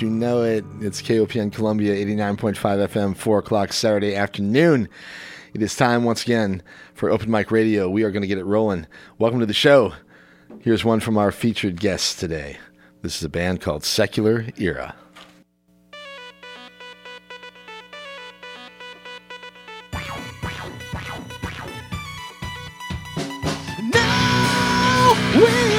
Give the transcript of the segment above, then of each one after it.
You know it? It's KOPN Columbia 89.5 FM, 4 o'clock Saturday afternoon. It is time once again for Open Mic Radio. We are going to get it rolling. Welcome to the show. Here's one from our featured guests today. This is a band called Secular Era. Now we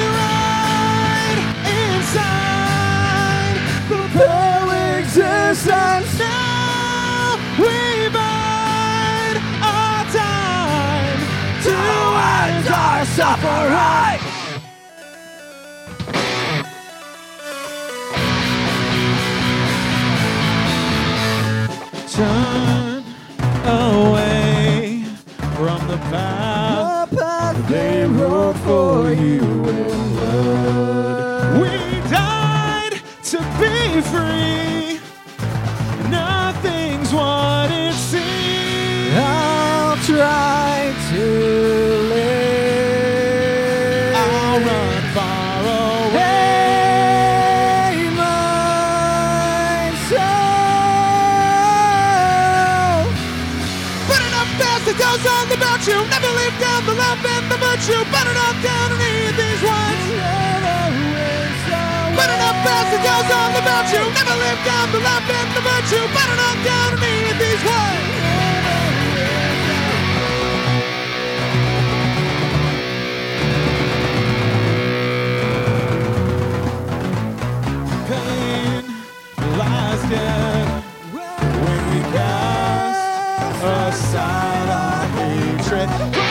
suffering. Turn away from the path they wrote for you down read these ones. But enough past that goes on about you. Never live down the love and the virtue. But enough down to read these ones. When we cast aside our hatred.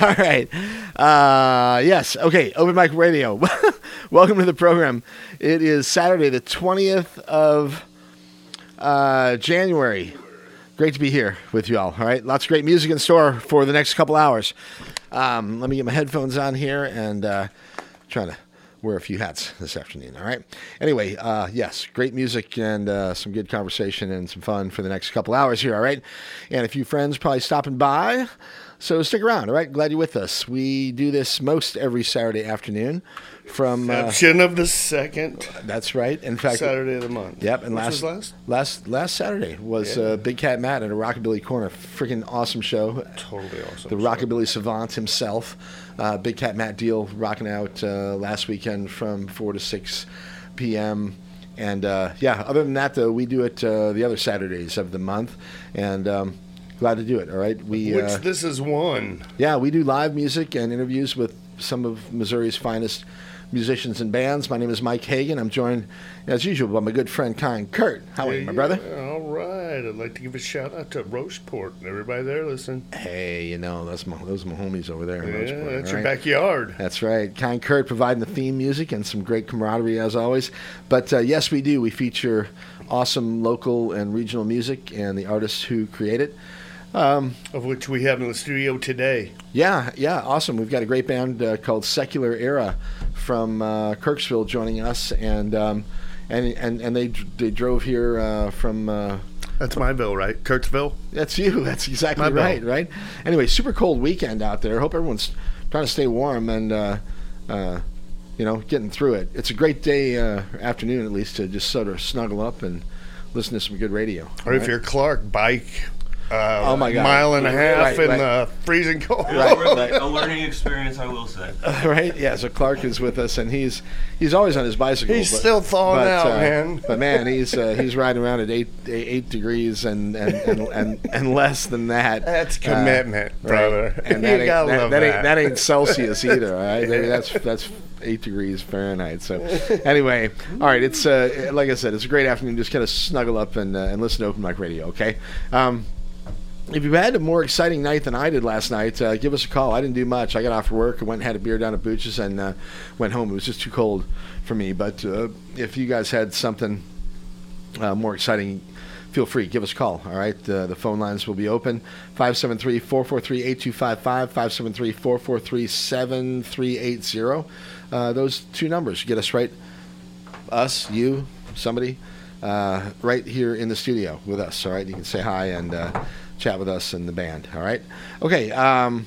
All right. Uh, yes, okay, Open Mic Radio. Welcome to the program. It is Saturday, the 20th of uh, January. Great to be here with you all. All right, lots of great music in store for the next couple hours. Um, let me get my headphones on here and uh, trying to wear a few hats this afternoon. All right. Anyway, uh, yes, great music and uh, some good conversation and some fun for the next couple hours here. All right, and a few friends probably stopping by. So stick around. All right, glad you're with us. We do this most every Saturday afternoon from. Uh, of the second that's right. In fact, Saturday of the month. Yep, and last, last? last last Saturday was Yeah. uh, Big Cat Matt at a Rockabilly Corner. Freaking awesome show. Totally awesome. The show. Rockabilly Savant himself, uh, Big Cat Matt Deal, rocking out uh, last weekend from four to six p.m. And uh, yeah, other than that, though, we do it uh, the other Saturdays of the month, and um, glad to do it. All right, we Which uh, this is one. yeah, we do live music and interviews with some of Missouri's finest musicians and bands. My name is Mike Hagan. I'm joined, as usual, by my good friend Kyle Kurt. How are you, my brother? All right. I'd like to give a shout out to Rocheport and everybody there listening. Hey, you know, that's my, those are my homies over there. in Yeah, Rocheport, that's all your backyard. That's right. Kind Kurt providing the theme music and some great camaraderie as always. But uh, yes, we do. We feature awesome local and regional music and the artists who create it. Of which we have in the studio today. Yeah, yeah, awesome. We've got a great band uh, called Secular Era from uh, Kirksville joining us, and um, and and and they they drove here uh, from. Uh, That's my bill, right? Kurtzville? that's you. That's exactly My right. Right. Anyway, super cold weekend out there. Hope everyone's trying to stay warm and. Uh, uh, you know, getting through it. It's a great day, uh, afternoon at least, to just sort of snuggle up and listen to some good radio. Or if you're Clark, bike uh, Oh, my God. mile and a half Right, in right. the freezing cold. Right, right. a learning experience, I will say. right? Yeah. So Clark is with us, and he's he's always on his bicycle. He's still thawing out, man. But man, he's uh, he's riding around at eight eight degrees and and, and, and, and less than that. That's Uh, commitment, right. brother. And you that ain't, gotta that, love that that. ain't that ain't Celsius either. All right, that's that's eight degrees Fahrenheit. So anyway, all right. It's uh, like I said, it's a great afternoon. Just kind of snuggle up and uh, and listen to Open Mic Radio. Okay. Um, if you had a more exciting night than I did last night, uh, give us a call. I didn't do much. I got off work, went and had a beer down at Booch's, and uh, went home. It was just too cold for me. But uh, if you guys had something uh, more exciting, feel free. Give us a call. All right. Uh, the phone lines will be open 573 443 8255, 573 443 7380. Uh, Those two numbers get us right, us, you, somebody, right here in the studio with us. All right. You can say hi and chat with us and the band. All right. Okay. Um,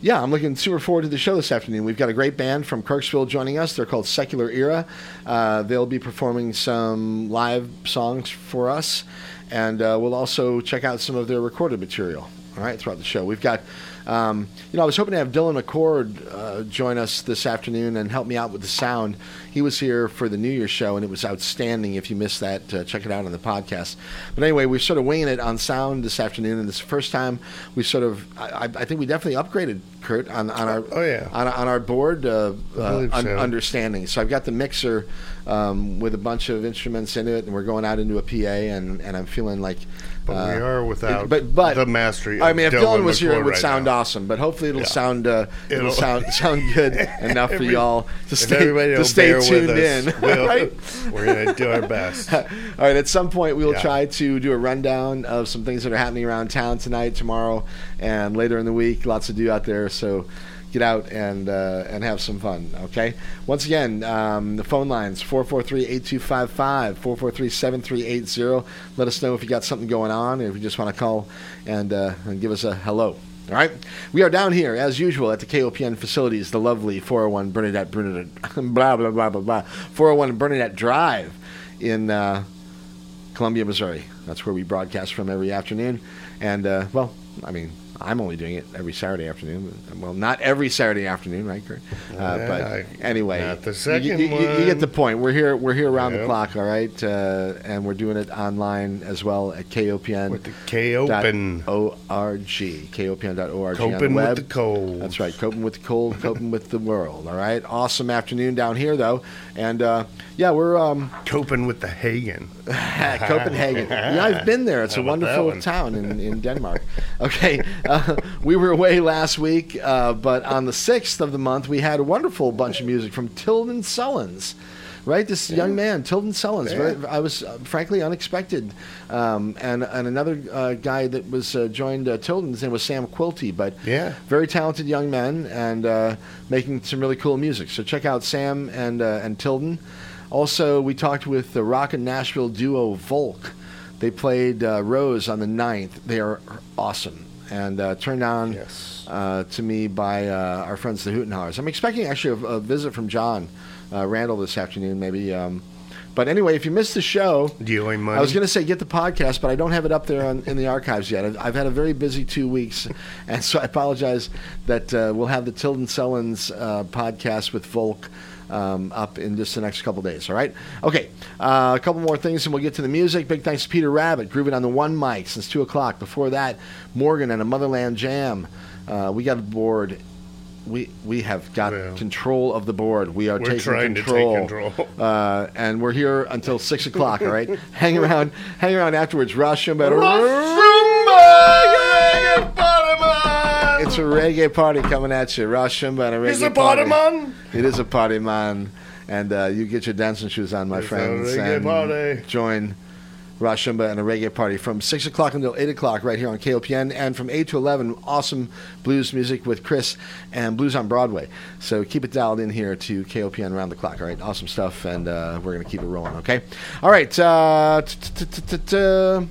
yeah, I'm looking super forward to the show this afternoon. We've got a great band from Kirksville joining us. They're called Secular Era. Uh, they'll be performing some live songs for us, and uh, we'll also check out some of their recorded material. All right, throughout the show, we've got. Um, you know, I was hoping to have Dylan McCord uh, join us this afternoon and help me out with the sound. He was here for the New Year's show, and it was outstanding. If you missed that, uh, check it out on the podcast. But anyway, we're sort of winging it on sound this afternoon, and it's the first time we sort of. I, I think we definitely upgraded Kurt on, on our Oh, yeah. on, on our board uh, uh, un- so. understanding. So I've got the mixer um, with a bunch of instruments in it, and we're going out into a PA, and, and I'm feeling like. But uh, we are without but, but the mastery. I mean, if Dylan Dylan was here, it would right sound now. awesome. But hopefully, it'll Yeah. sound uh, it'll, It'll- sound sound good enough for y'all to stay everybody to stay tuned in. we'll- right? We're gonna do our best. All right. At some point, we will Yeah. try to do a rundown of some things that are happening around town tonight, tomorrow, and later in the week. Lots to do out there. So get out and uh, and have some fun. Okay. Once again, um, the phone lines 443-8255, 443-7380. Let us know if you got something going on, if you just want to call and uh, and give us a hello. All right. We are down here, as usual, at the KOPN facilities, the lovely 401 Bernadette, Bernadette, blah, blah, blah, blah, blah, 401 Bernadette Drive in uh, Columbia, Missouri. That's where we broadcast from every afternoon. And, uh, well, I mean, I'm only doing it every Saturday afternoon. Well, not every Saturday afternoon, right, Kurt? Uh, Yeah, but anyway, not the you- second you, you- you get the point. We're here. We're here around the clock. All right, uh, and we're doing it online as well at KOPN. With the K open. org kopn.org Coping with the cold. That's right, coping with the cold, coping with the world. All right, awesome afternoon down here though, and uh, yeah, we're um, Coping with the Hagen. Copenhagen. Yeah, I've been there. It's a How wonderful town in, in Denmark. Okay, uh, we were away last week, uh, but on the 6th of the month, we had a wonderful bunch of music from Tilden Sullins. Right, this young man, Tilden Sullins. Yeah. I was uh, frankly unexpected, um, and and another uh, guy that was uh, joined uh, Tilden. His name was Sam Quilty, but Yeah. very talented young men and uh, making some really cool music. So check out Sam and uh, and Tilden. Also, we talked with the rock and Nashville duo Volk. They played uh, Rose on the 9th. They are awesome and uh, turned on Yes. uh, to me by uh, our friends the Hooten Hallers. I'm expecting actually a, a visit from John uh, Randall this afternoon, maybe. Um, but anyway, if you missed the show, Dealing money. I was going to say get the podcast, but I don't have it up there on, in the archives yet. I've, I've had a very busy two weeks, and so I apologize that uh, we'll have the Tilden Sellens uh, podcast with Volk um, up in just the next couple days. All right. Okay. Uh, a couple more things, and we'll get to the music. Big thanks to Peter Rabbit, grooving on the one mic since two o'clock. Before that, Morgan and a Motherland Jam. Uh, we got aboard we we have got Yeah. control of the board. We are We're taking trying to take control. control. Uh, and we're here until six o'clock. All right, hang around, hang around afterwards. Ross Shumba. It's a reggae party coming at you. Ross Shumba and a reggae Is the party. on? It is a party, man. And uh, you get your dancing shoes on, my It's a friends, reggae and party. join Ross Shumba and a reggae party from 6 o'clock until 8 o'clock right here on KOPN. And from 8 to 11, awesome blues music with Chris and Blues on Broadway. So keep it dialed in here to KOPN around the clock, all right? Awesome stuff, and uh, we're going to keep it rolling, okay? All right. uh, How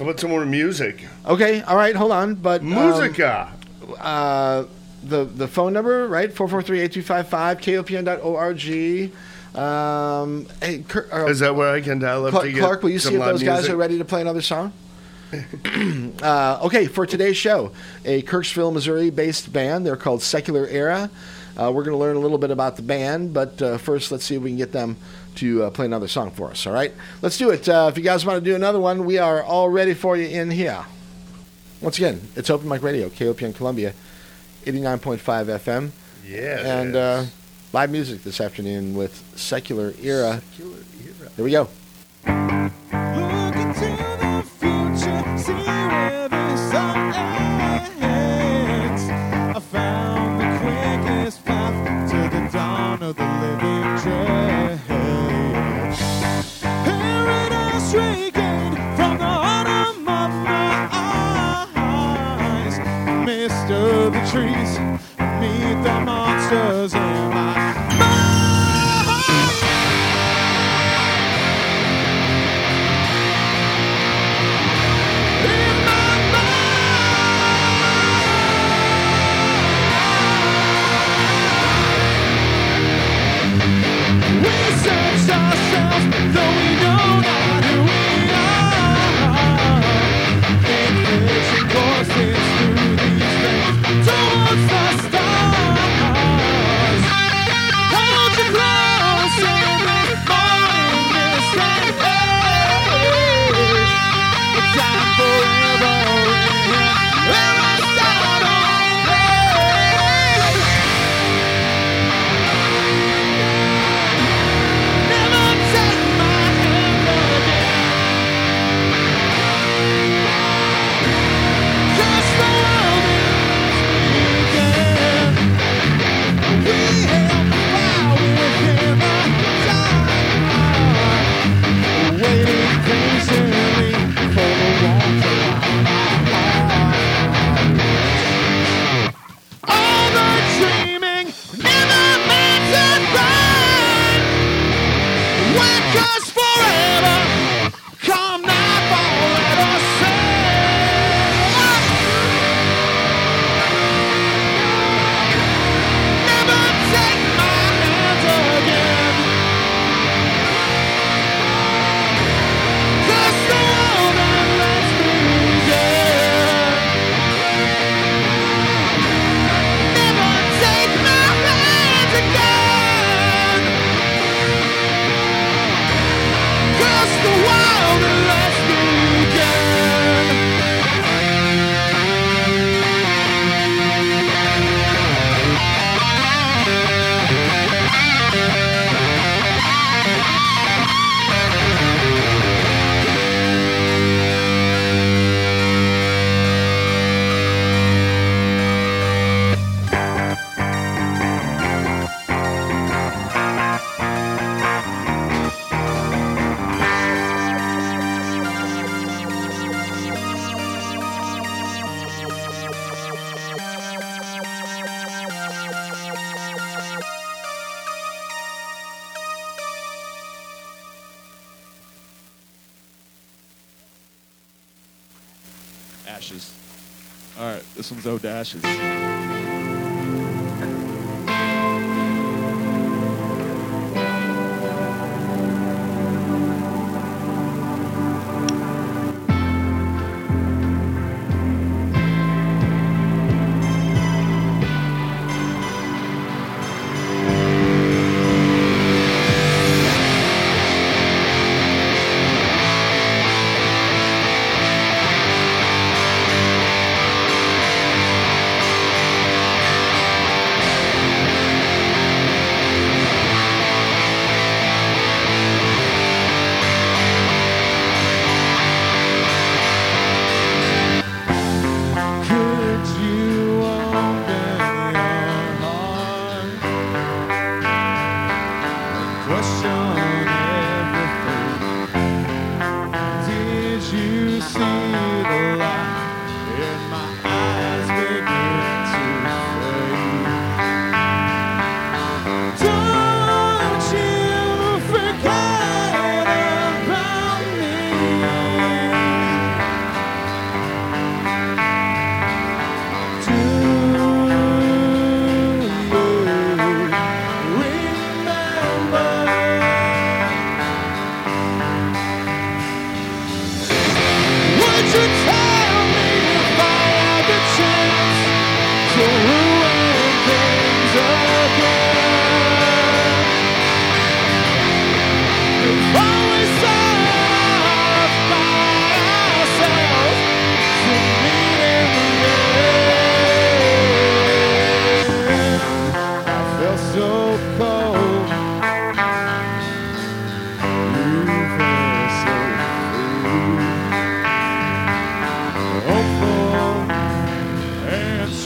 about some more music? Okay, all right, hold on. But um, Musica. Uh, the the phone number, right? 443-8255, kopn.org. Um, hey, Kurt, uh, Is that where I can dial up Clark, to get Clark, will you see if those guys music? are ready to play another song? uh, okay, for today's show, a Kirksville, Missouri-based band. They're called Secular Era. Uh, we're going to learn a little bit about the band, but uh, first, let's see if we can get them to uh, play another song for us. All right, let's do it. Uh, if you guys want to do another one, we are all ready for you in here. Once again, it's Open Mic Radio, KOPN Columbia, 89.5 FM, Yeah. and uh, live music this afternoon with Secular Era. Secular era. Here we go.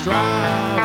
drive.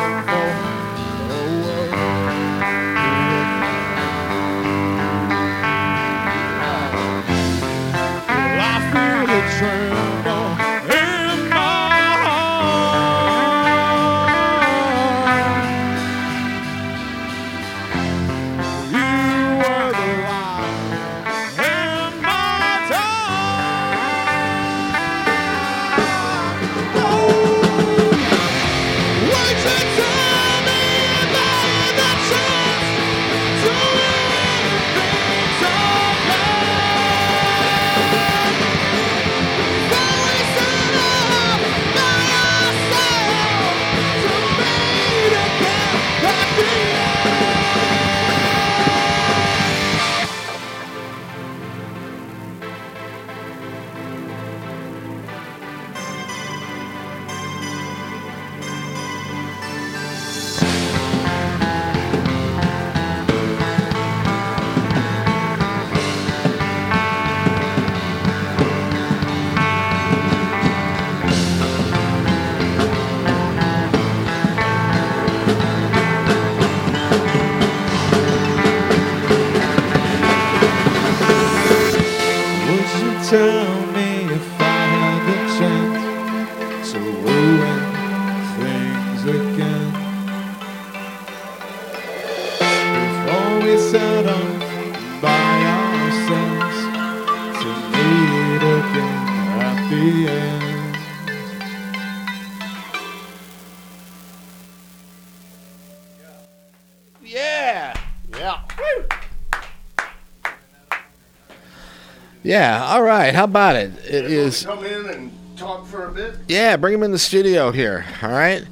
Yeah. All right. How about it? It is. Come in and talk for a bit. Yeah. Bring him in the studio here. All right.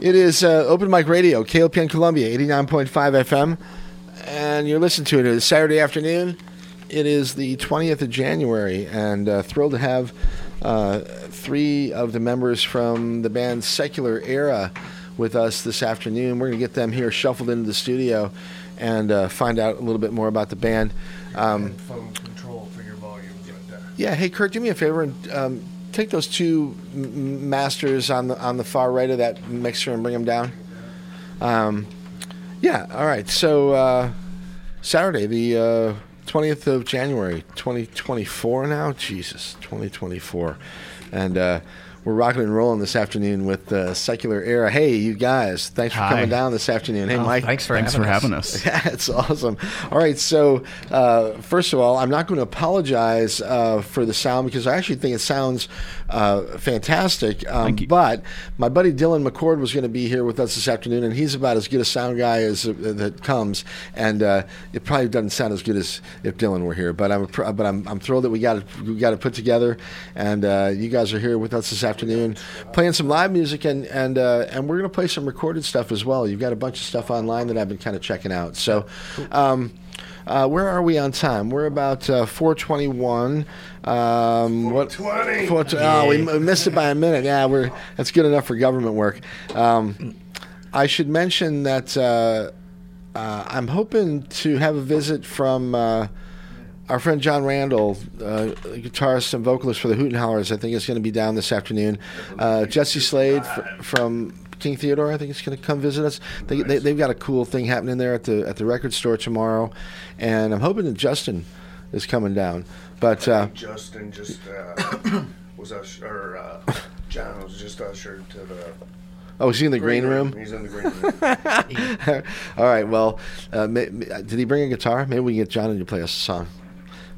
It is uh, Open Mic Radio, KOPN Columbia, eighty nine point five FM, and you're listening to it. It is Saturday afternoon. It is the twentieth of January, and uh, thrilled to have uh, three of the members from the band Secular Era with us this afternoon. We're going to get them here shuffled into the studio and uh, find out a little bit more about the band. Um, Phone control for your volumes right there. Yeah, hey Kurt, do me a favor and um, take those two m- masters on the on the far right of that mixer and bring them down. Um, yeah, all right. So uh, Saturday, the twentieth of January, twenty twenty four. Now, Jesus, twenty twenty four, and. Uh, we're rocking and rolling this afternoon with uh, Secular Era. Hey, you guys, thanks for Hi. coming down this afternoon. Hey, Oh, Mike. Thanks for Thanks having for us. having us. Yeah, it's awesome. All right, so uh, first of all, I'm not going to apologize uh, for the sound because I actually think it sounds uh, fantastic. Um. But my buddy Dylan McCord was going to be here with us this afternoon, and he's about as good a sound guy as uh, that comes. And uh, it probably doesn't sound as good as if Dylan were here. But I'm but I'm, I'm thrilled that we got it we got it put together, and uh, you guys are here with us this afternoon, playing some live music, and and uh, and we're going to play some recorded stuff as well. You've got a bunch of stuff online that I've been kind of checking out. So. Um, uh, where are we on time? We're about uh, 421. Um, what? 420. 420 Oh, we m- missed it by a minute. Yeah, we're that's good enough for government work. Um, I should mention that uh, uh, I'm hoping to have a visit from uh, our friend John Randall, uh, guitarist and vocalist for the Hoot and I think is going to be down this afternoon. Uh, Jesse Slade fr- from King Theodore, I think is going to come visit us. They, they, they've got a cool thing happening there at the at the record store tomorrow, and I'm hoping that Justin is coming down. But uh, Justin just uh, was usher, or uh, John was just ushered to the oh, is he in the green room? He's in the green room. All right. Well, uh, may, may- did he bring a guitar? Maybe we can get John in to play us a song.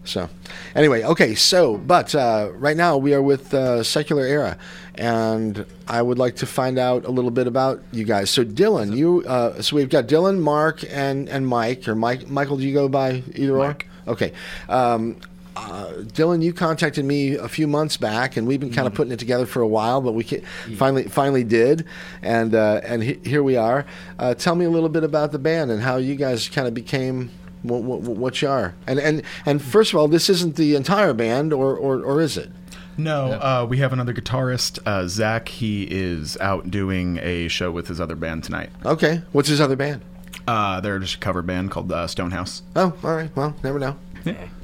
So, anyway, okay. So, but uh, right now we are with uh, Secular Era, and I would like to find out a little bit about you guys. So, Dylan, you. Uh, so we've got Dylan, Mark, and and Mike. Or Mike, Michael, do you go by either Mike. or? Okay. Um, uh, Dylan, you contacted me a few months back, and we've been kind of putting it together for a while, but we ca- finally finally did, and uh, and he, here we are. Uh, tell me a little bit about the band and how you guys kind of became what, what, what you are. And and and first of all, this isn't the entire band, or or, or is it? No, uh, we have another guitarist, uh, Zach. He is out doing a show with his other band tonight. Okay, what's his other band? Uh, they're just a cover band called uh, Stonehouse. Oh, all right. Well, never know.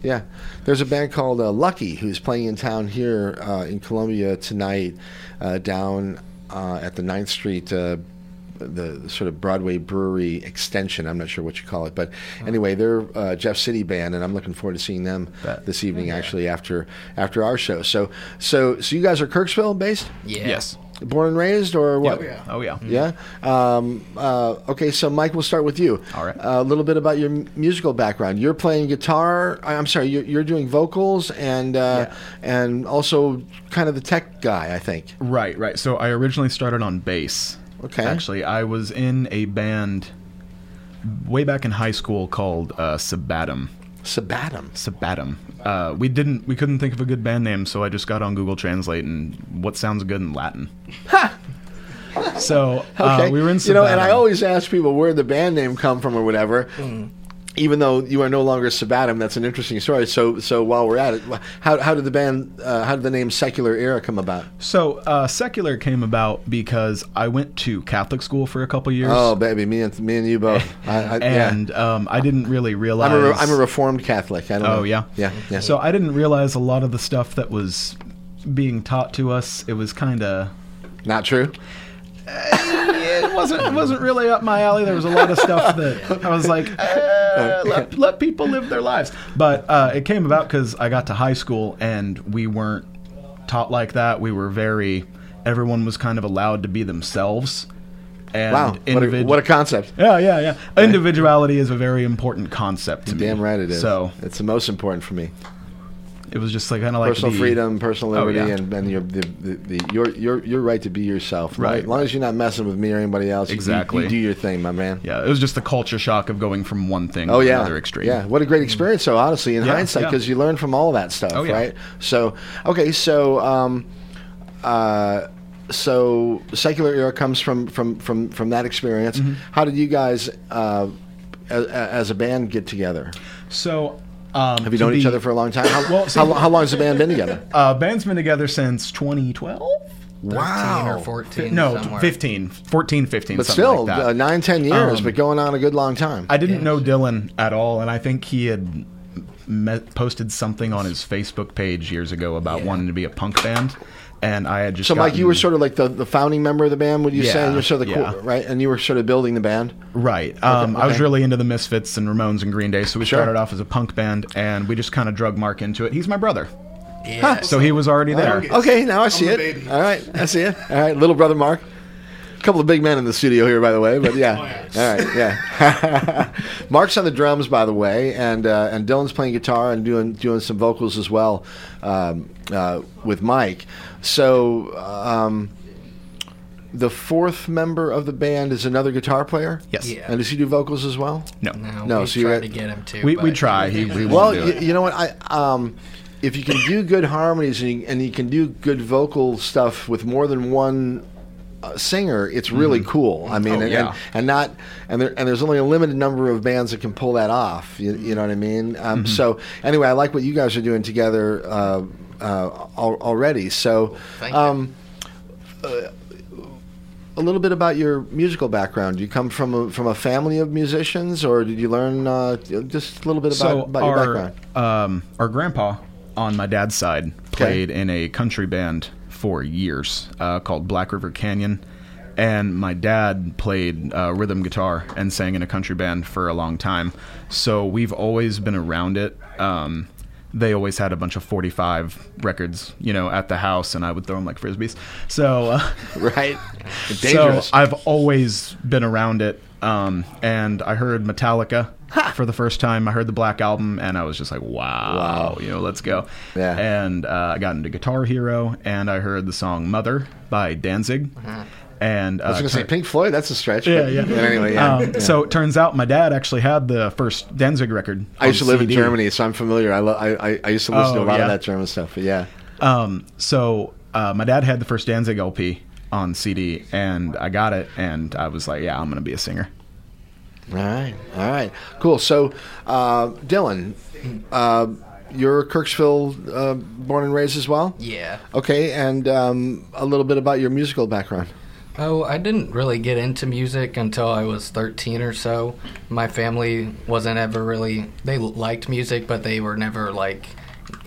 Yeah, there's a band called uh, Lucky who's playing in town here uh, in Columbia tonight, uh, down uh, at the 9th Street, uh, the, the sort of Broadway Brewery extension. I'm not sure what you call it, but anyway, they're uh, Jeff City band, and I'm looking forward to seeing them Bet. this evening. Actually, after after our show. So so so you guys are Kirksville based, Yeah. Yes. born and raised, or what? Oh yeah. Yeah. Um, uh, okay, so Mike, we'll start with you. All right. Uh, a little bit about your musical background. You're playing guitar. I- I'm sorry. You're, you're doing vocals and uh, and also kind of the tech guy, I think. Right, right. So I originally started on bass. Okay. Actually, I was in a band way back in high school called uh, Sabatum. Sabatum. Sabatum. Uh, we didn't, we couldn't think of a good band name, so I just got on Google Translate and what sounds good in Latin. Ha! so uh, Okay. we were in Sabatum. you know, and I always ask people where the band name come from or whatever. Mm. Even though you are no longer Sabatum, that's an interesting story. So, so while we're at it, how, how did the band, uh, how did the name Secular Era come about? So uh, secular came about because I went to Catholic school for a couple years. Oh, baby, me and me and you both. I, I, yeah. and um, I didn't really realize. I'm a, re- I'm a Reformed Catholic. I don't know. Oh yeah, yeah, yeah. So I didn't realize a lot of the stuff that was being taught to us. It was kind of. Not true. It wasn't. It wasn't really up my alley. There was a lot of stuff that I was like, eh, let, let people live their lives. But uh, it came about because I got to high school and we weren't taught like that. We were very. Everyone was kind of allowed to be themselves. And Wow, what a, what a concept. Yeah, yeah, yeah. Individuality is a very important concept to me. Damn right it is. So it's the most important for me. It was just like kind of like personal the- freedom, personal Oh, liberty, yeah. and, and your the, the, the your your your right to be yourself. Right, As long as you're not messing with me or anybody else, you- you- Exactly. You, do your thing, my man. Yeah, it was just the culture shock of going from one thing Oh to yeah, another extreme. yeah. What a great experience, though. Honestly, in Yeah, hindsight, because you learn from all of that stuff, Oh, right? So, okay, so, um, uh, so secular era comes from from from from that experience. Mm-hmm. How did you guys, uh, as, as a band, get together? So, um, Have you to known each other for a long time? How, Well, how, how long has the band been together? Uh, band's been together since 2012. 13 or 14. No, somewhere. 15, 14, 15. But something still, like that. uh, nine, ten years, Um, but going on a good long time. I didn't Yes. know Dylan at all, and I think he had met, posted something on his Facebook page years ago about Yeah. wanting to be a punk band, and I had just. so, Mike, you were sort of like the, the founding member of the band, would you say? Yeah, You're sort of the yeah. cool, right? And you were sort of building the band. right. Um, I was really into the Misfits and Ramones and Green Day, so we Sure. started off as a punk band, and we just kind of drug Mark into it. He's my brother, Yeah. so he was already there. Okay, now I see it. baby. All right, I see it. All right, little brother Mark. A couple of big men in the studio here, by the way, but yeah. All right, yeah. Mark's on the drums, by the way, and uh, and Dylan's playing guitar and doing doing some vocals as well um, uh, with Mike. So. Um, the fourth member of the band is another guitar player. Yes. Yeah. And does he do vocals as well? No. No, No, we so you tried had- to get him to. We, we try. He, he Well, do you, it. you know what? I um, if you can do good harmonies and you, and you can do good vocal stuff with more than one uh, singer, it's really cool. I mean, Oh, and, yeah. and, and not and there and there's only a limited number of bands that can pull that off. You, you know what I mean? Um, Mm-hmm. So anyway, I like what you guys are doing together uh, uh, al- already. So. Thank you. Um, uh, a little bit about your musical background. You come from a, from a family of musicians, or did you learn uh, just a little bit about, so about your background? um, our grandpa on my dad's side played in a country band for years uh, called Black River Canyon, and my dad played uh, rhythm guitar and sang in a country band for a long time. So we've always been around it. Um, they always had a bunch of 45 records, you know, at the house, and I would throw them like frisbees. So, uh, Right. Dangerous. so I've always been around it. Um, and I heard Metallica for the first time. I heard the Black Album, and I was just like, wow, Wow. you know, let's go. Yeah. And uh, I got into Guitar Hero, and I heard the song Mother by Danzig. And uh, I was going to say Pink Floyd. That's a stretch. yeah, but- yeah. but anyway, yeah. Um, So it turns out my dad actually had the first Danzig record. I used to on live in Germany, so I'm familiar. I, lo- I, I, I used to listen to Oh, a lot yeah. of that German stuff. But yeah. Um, so uh, my dad had the first Danzig LP on CD, and I got it, and I was like, yeah, I'm going to be a singer. All right. All right. Cool. So, uh, Dylan, uh, you're Kirksville uh, born and raised as well? Yeah. Okay. And um, a little bit about your musical background. Oh, I didn't really get into music until I was 13 or so. My family wasn't ever really, they liked music, but they were never like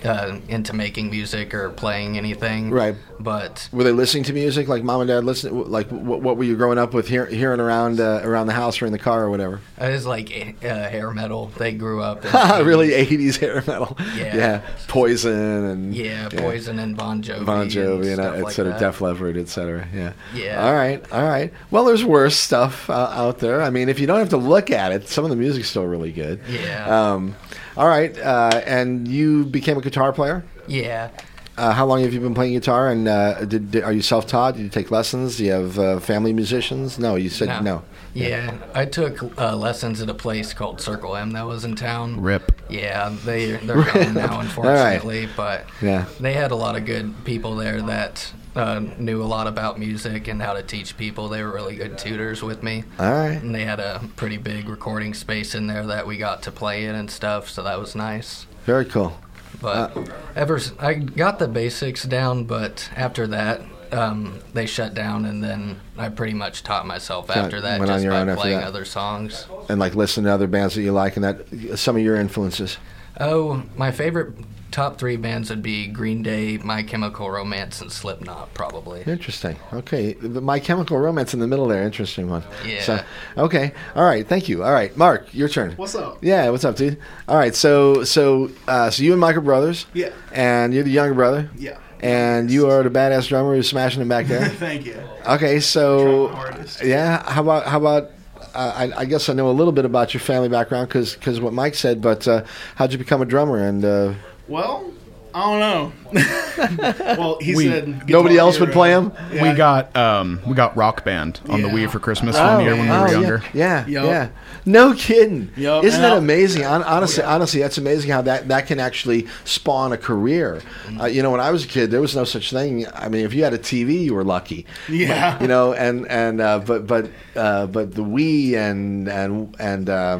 uh, into making music or playing anything. Right. But Were they listening to music like mom and dad listen? Like what, what were you growing up with, hear, hearing around uh, around the house or in the car or whatever? it was like uh, hair metal. They grew up. In, really, '80s hair metal. Yeah. Poison and Yeah, Poison and Bon Jovi. Bon Jovi, and, and uh, stuff et like. Def Leppard, et cetera. Yeah. Yeah. All right. All right. Well, there's worse stuff uh, out there. I mean, if you don't have to look at it, some of the music's still really good. Yeah. Um, all right. Uh, and you became a guitar player. Yeah. Uh, how long have you been playing guitar? And uh, did, did- are you self-taught? Did you take lessons? Do you have uh, family musicians? No, you said no. Yeah, I took uh, lessons at a place called Circle M that was in town. Rip. Yeah, they they're gone now, unfortunately. But Yeah. they had a lot of good people there that uh, knew a lot about music and how to teach people. They were really good tutors with me. All right. And they had a pretty big recording space in there that we got to play in and stuff, so that was nice. Very cool. But Uh, ever I got the basics down, but after that, um, they shut down, and then I pretty much taught myself after that just by playing other songs. And like listen to other bands that you like, and that some of your influences. Oh, my favorite top three bands would be Green Day, My Chemical Romance, and Slipknot, probably. Interesting. Okay, the My Chemical Romance in the middle there. Interesting one. Yeah. So, okay. All right. Thank you. All right, Mark, your turn. What's up? Yeah. What's up, dude? All right. So, so, uh, so you and Mike are brothers. Yeah. And you're the younger brother. Yeah. And you are the badass drummer who's smashing them back there. Thank you. Okay. So, Trying yeah. How about how about? Uh, I, I guess I know a little bit about your family background because what Mike said. But uh, how'd you become a drummer? And uh, Well, I don't know. well, he We- said Nobody Guitar else would play him. Yeah. We got um, we got Rock Band on the Yeah. Wii for Christmas one year when we were oh, younger. Yeah, yeah, Yup. yeah. No kidding. Yup, Isn't and that I'll- amazing? Hon- Honestly, honestly, that's amazing how that, that can actually spawn a career. Mm-hmm. Uh, you know, when I was a kid, there was no such thing. I mean, if you had a TV, you were lucky. Yeah. You know, and and uh, but but uh, but the Wii and and and uh,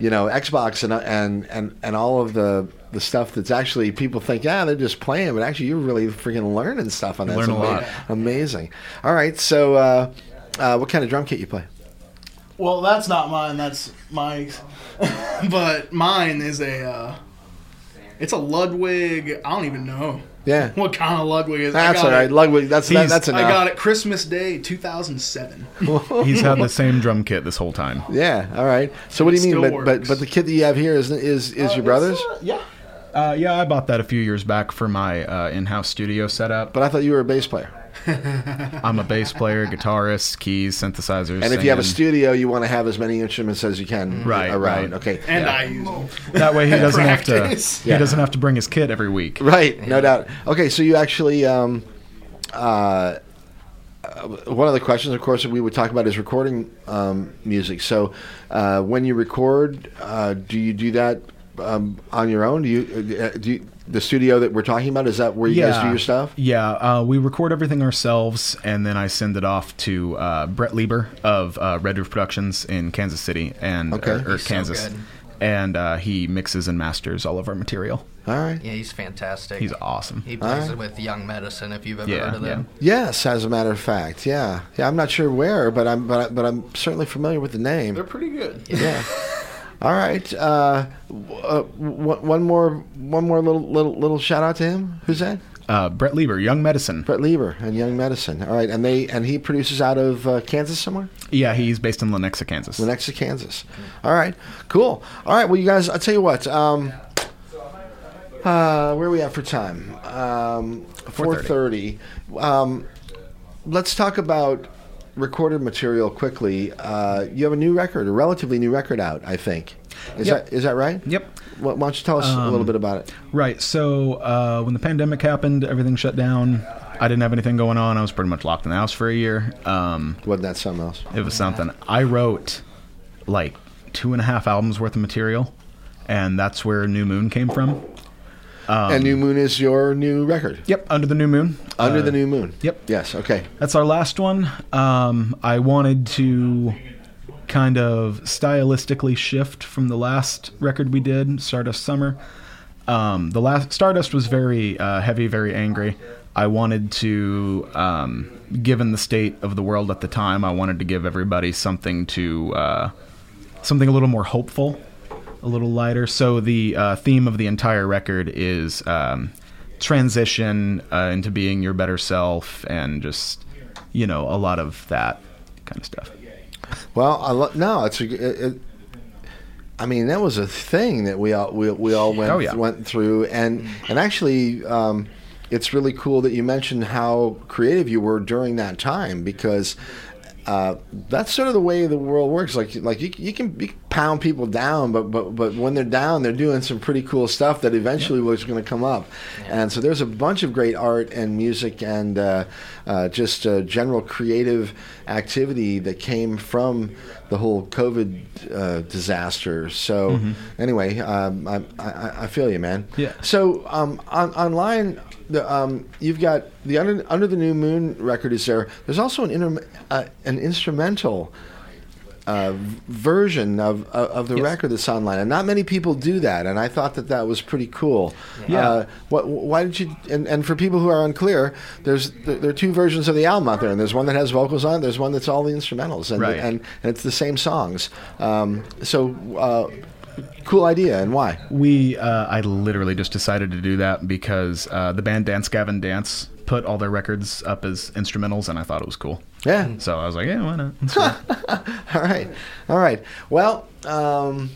you know Xbox and and and and all of the the stuff that's actually people think yeah they're just playing, but actually you're really freaking learning stuff on that. Learn It's a lot. Amazing. All right, so uh, uh, what kind of drum kit you play? Well, that's not mine. That's Mike's. but mine is a. Uh, it's a Ludwig. I don't even know Yeah. what kind of Ludwig it is. I That's got all right. It, Ludwig, that's that, He's- that's I got it Christmas Day 2007. He's had the same drum kit this whole time. Yeah. All right. So what do you mean? But but but the kit that you have here is is is your brother's? yeah. Uh, yeah, I bought that a few years back for my uh, in-house studio setup. But I thought you were a bass player. I'm a bass player, guitarist, keys, synthesizers. And if you have a studio, you want to have as many instruments as you can Right, around. right. Okay. And Yeah. I use them. that way he doesn't have to Practice. he doesn't have to bring his kit every week. Right. No doubt. Okay. So you actually. Um, uh, uh, one of the questions, of course, that we would talk about is recording um, music. So, uh, when you record, uh, do you do that um, on your own? Do you, uh, do you, the studio that we're talking about? Is that where you guys do your stuff? Yeah, uh, we record everything ourselves, and then I send it off to uh, Brett Lieber of uh, Red Roof Productions in Kansas City, and Okay. or, or He's so Kansas, good. and uh, he mixes and masters all of our material. All right. Yeah, he's fantastic. He's awesome. He plays Alright. with Young Medicine. If you've ever Yeah, heard of them. Yes, as a matter of fact, yeah, yeah. I'm not sure where, but I'm but I, but I'm certainly familiar with the name. They're pretty good. Yeah. All right. Uh, uh, w- one more, one more little little little shout out to him. Who's that? Uh, Brett Lieber, Young Medicine. Brett Lieber and Young Medicine. All right, and they and he produces out of uh, Kansas somewhere, Yeah, he's based in Lenexa, Kansas. Lenexa, Kansas. All right, cool. All right, well, you guys, I'll tell you what. Um, uh, where are we at for time? Um, Four thirty. Um, let's talk about recorded material quickly. Uh, you have a new record, a relatively new record out, I think. Is Yep. that is that right? Yep. Why don't you tell us a little bit about it? Right. So uh, when the pandemic happened, everything shut down. I didn't have anything going on. I was pretty much locked in the house for a year. Um, Wasn't that something else? it was something. I wrote like two and a half albums worth of material, and that's where New Moon came from. And New Moon is your new record. Yep, Under the New Moon. Under Uh, the New Moon. Yep. Yes. Okay. That's our last one. Um, I wanted to kind of stylistically shift from the last record we did, Stardust Summer. Um, the last Stardust was very uh, heavy, very angry. I wanted to, um, given the state of the world at the time, I wanted to give everybody something to, uh, something a little more hopeful, a little lighter. So the uh, theme of the entire record is um, transition uh, into being your better self, and just you know a lot of that kind of stuff. Well, I lo- no, it's a. It, I mean, that was a thing that we all we, we all went Oh, yeah. went through, and and actually, um, it's really cool that you mentioned how creative you were during that time because. Uh, that's sort of the way the world works. Like, like you, you can you can pound people down, but but but when they're down, they're doing some pretty cool stuff that eventually was going to come up. And so there's a bunch of great art and music and uh, uh, just uh, general creative activity that came from the whole COVID uh, disaster. So anyway, um, I, I, I feel you, man. Yeah. So um, on, online, the, um, you've got the under, under the new moon record is there. There's also an inter, uh, an instrumental uh, version of of, of the Yes. record that's online, and not many people do that. And I thought that that was pretty cool. Yeah. Uh, what, why did you? And, and for people who are unclear, there's there, there are two versions of the album out there, and there's one that has vocals on. it, There's one that's all the instrumentals, and Right. and, and it's the same songs. Um, so. Uh, Cool idea, and why? We, uh, I literally just decided to do that because uh, the band Dance Gavin Dance put all their records up as instrumentals, and I thought it was cool. Yeah. So I was like, yeah, why not? Let's do it. All right, all right. Well, um,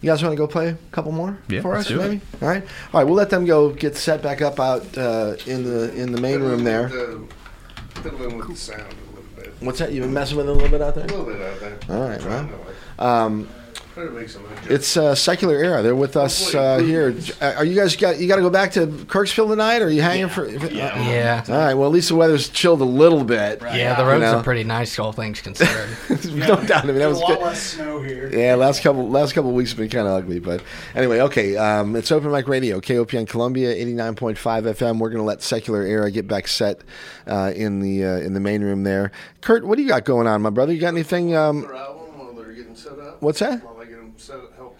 you guys want to go play a couple more Yeah, for let's us, do it. maybe? All right, all right. We'll let them go get set back up out uh, in the in the main room there. The, fiddling with the sound a little bit. What's that? You've been messing with it a little bit out there. A little bit out there. All right, well. to, like, Um, Try to make some adjustments. It's uh, secular era. They're with us uh, here. Uh, Are you guys got you got to go back to Kirksville tonight? Or are you hanging for? Yeah. Yeah. All right. Well, at least the weather's chilled a little bit. Yeah, the roads know. are pretty nice, all things considered. no doubt. I mean, that was a lot good. less snow here. Yeah, last couple last couple weeks have been kind of ugly, but anyway, okay. Um, it's Open Mic Radio, KOPN Columbia, eighty nine point five FM. We're going to let Secular Era get back set uh, in the uh, in the main room there. Kurt, what do you got going on, my brother? You got anything? Um, album while they're getting set up. What's that?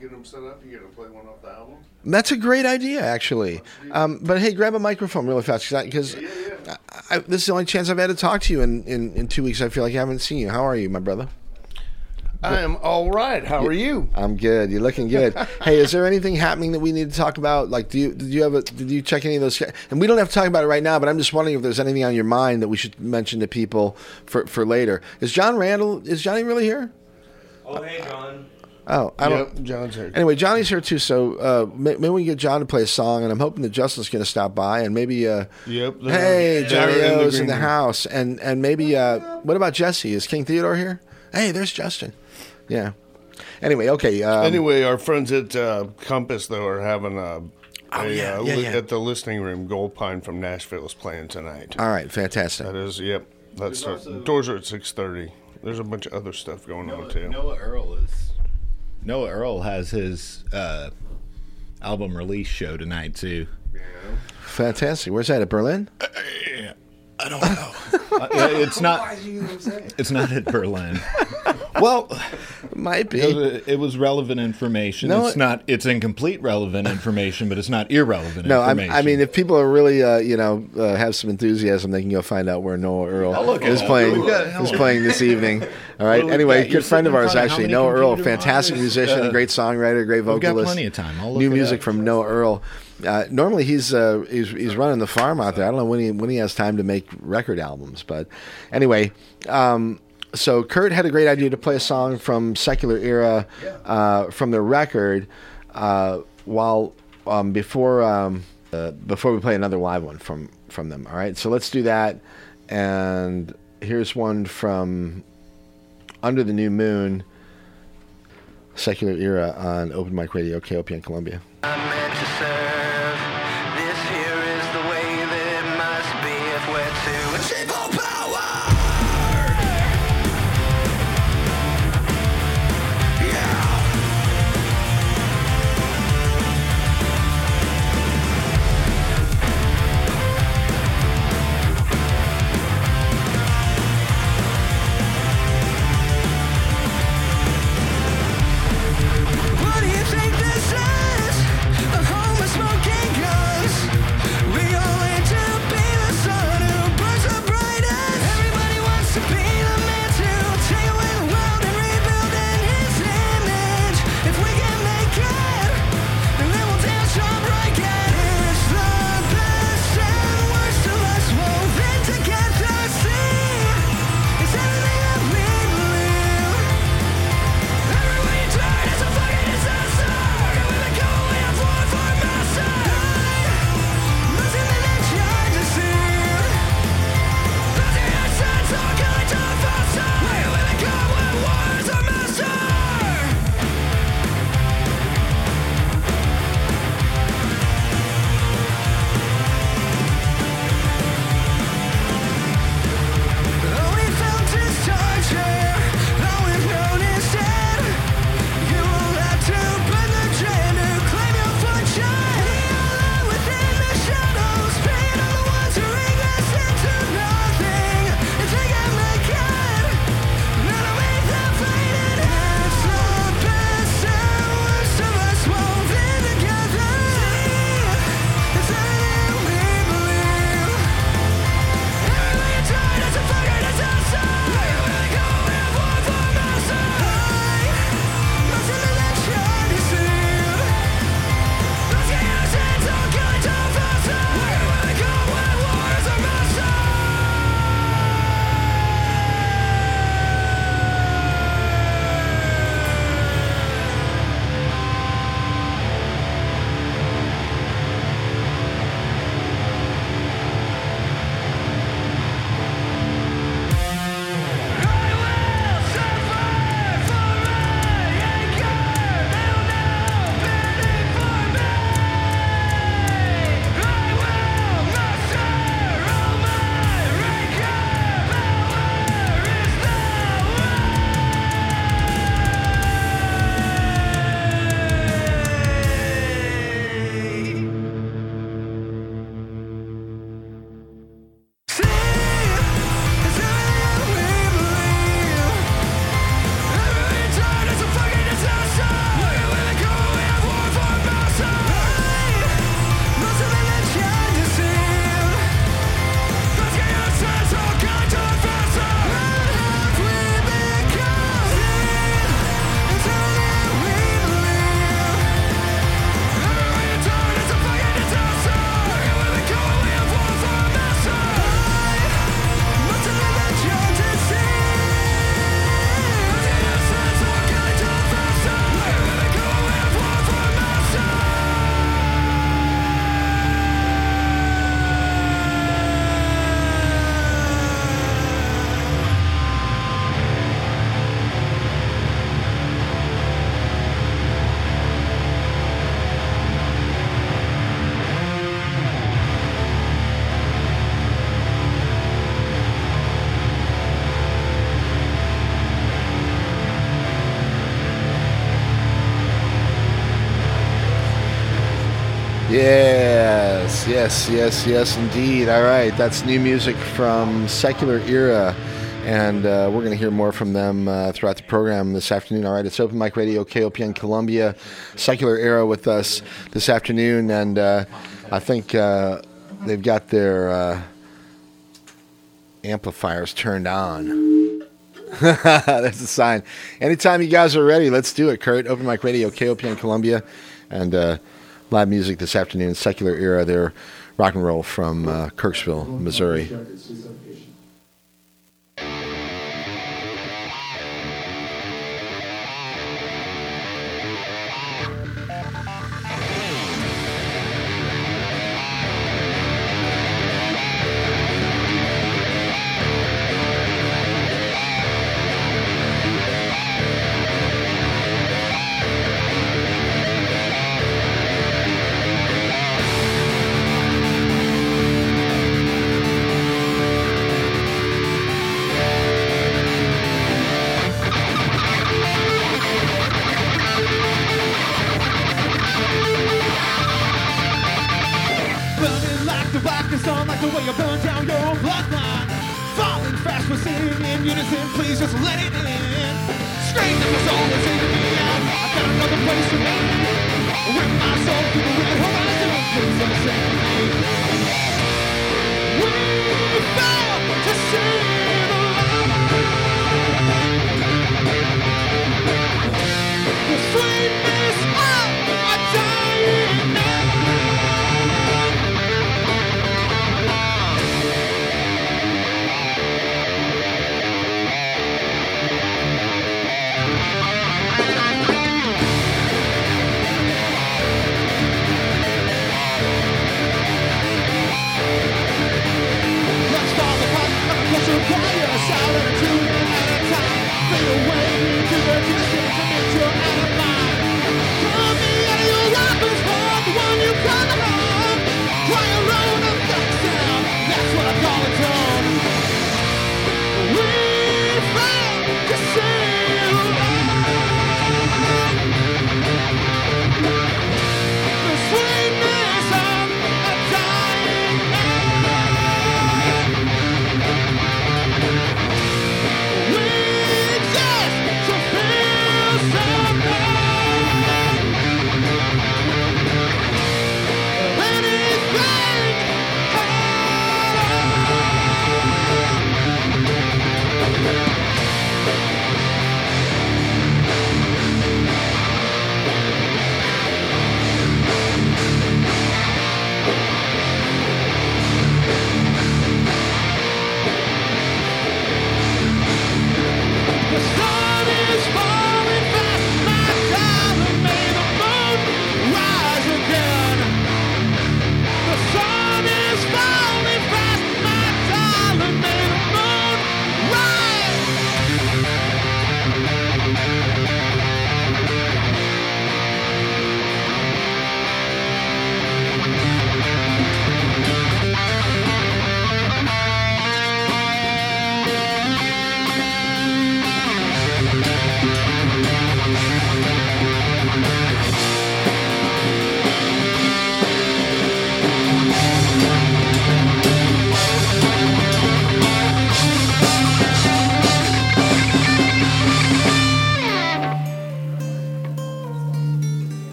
While they get them set, help get them set up, you got to play one off the album. that's a great idea, actually. Um, but hey, grab a microphone really fast because I, I, this is the only chance I've had to talk to you in, in, in two weeks. I feel like I haven't seen you. How are you, my brother? I am all right. How are you? I'm good. You're looking good. hey, is there anything happening that we need to talk about? Like, do you did you have a did you check any of those? And we don't have to talk about it right now, but I'm just wondering if there's anything on your mind that we should mention to people for for later. Is John Randall? Is Johnny really here? Oh, hey, John. Oh, I don't. Yep, John's here. Anyway, Johnny's here too, so uh, may- maybe we can get John to play a song, and I'm hoping that Justin's going to stop by, and maybe, uh, Yep. hey, they're Johnny in the in the house, and and maybe, uh, what about Jesse? Is King Theodore here? Hey, there's Justin. Yeah. Anyway, okay. Um, Anyway, our friends at uh, Compass though are having a, a Oh, yeah, uh, yeah, li- yeah. at the listening room. Gold Pine from Nashville is playing tonight. all right, fantastic. That is, yep. That's doors are at six thirty. There's a bunch of other stuff going on too. Noah Earl is Noah Earl has his uh, album release show tonight too. Fantastic. Where's that? At Berlin? I don't know. Uh, it's not. It's not at Berlin. well, Might it be. was, it was relevant information. No, it's not. It's incomplete relevant information, but it's not irrelevant No, I, information. I mean, if people are really, uh, you know, uh, have some enthusiasm, they can go find out where Noah Earl is playing is playing this evening. All right. Well, anyway, good friend of ours front of how actually, Noah Earl, fantastic musician, Uh, great songwriter, great we've got vocalist. plenty of time. I'll look New music up. from Noah Earl. Uh, normally he's, uh, he's he's running the farm out there. I don't know when he when he has time to make record albums, but anyway. Um, so Kurt had a great idea to play a song from secular era uh, from the record uh, while um, before um, uh, before we play another live one from from them. All right, so let's do that. And here's one from Under the New Moon, secular era on Open Mic Radio, KOPN Columbia. Yes, yes, yes, indeed. All right, that's new music from Secular Era, and uh, we're going to hear more from them uh, throughout the program this afternoon. All right, it's Open Mic Radio, KOPN Columbia, Secular Era with us this afternoon, and uh, I think uh, they've got their uh, amplifiers turned on. That's a sign. Anytime you guys are ready, let's do it, Kurt. Open Mic Radio, KOPN Columbia, and uh, live music this afternoon, Secular Era. They're rock and roll from uh, Kirksville, Missouri.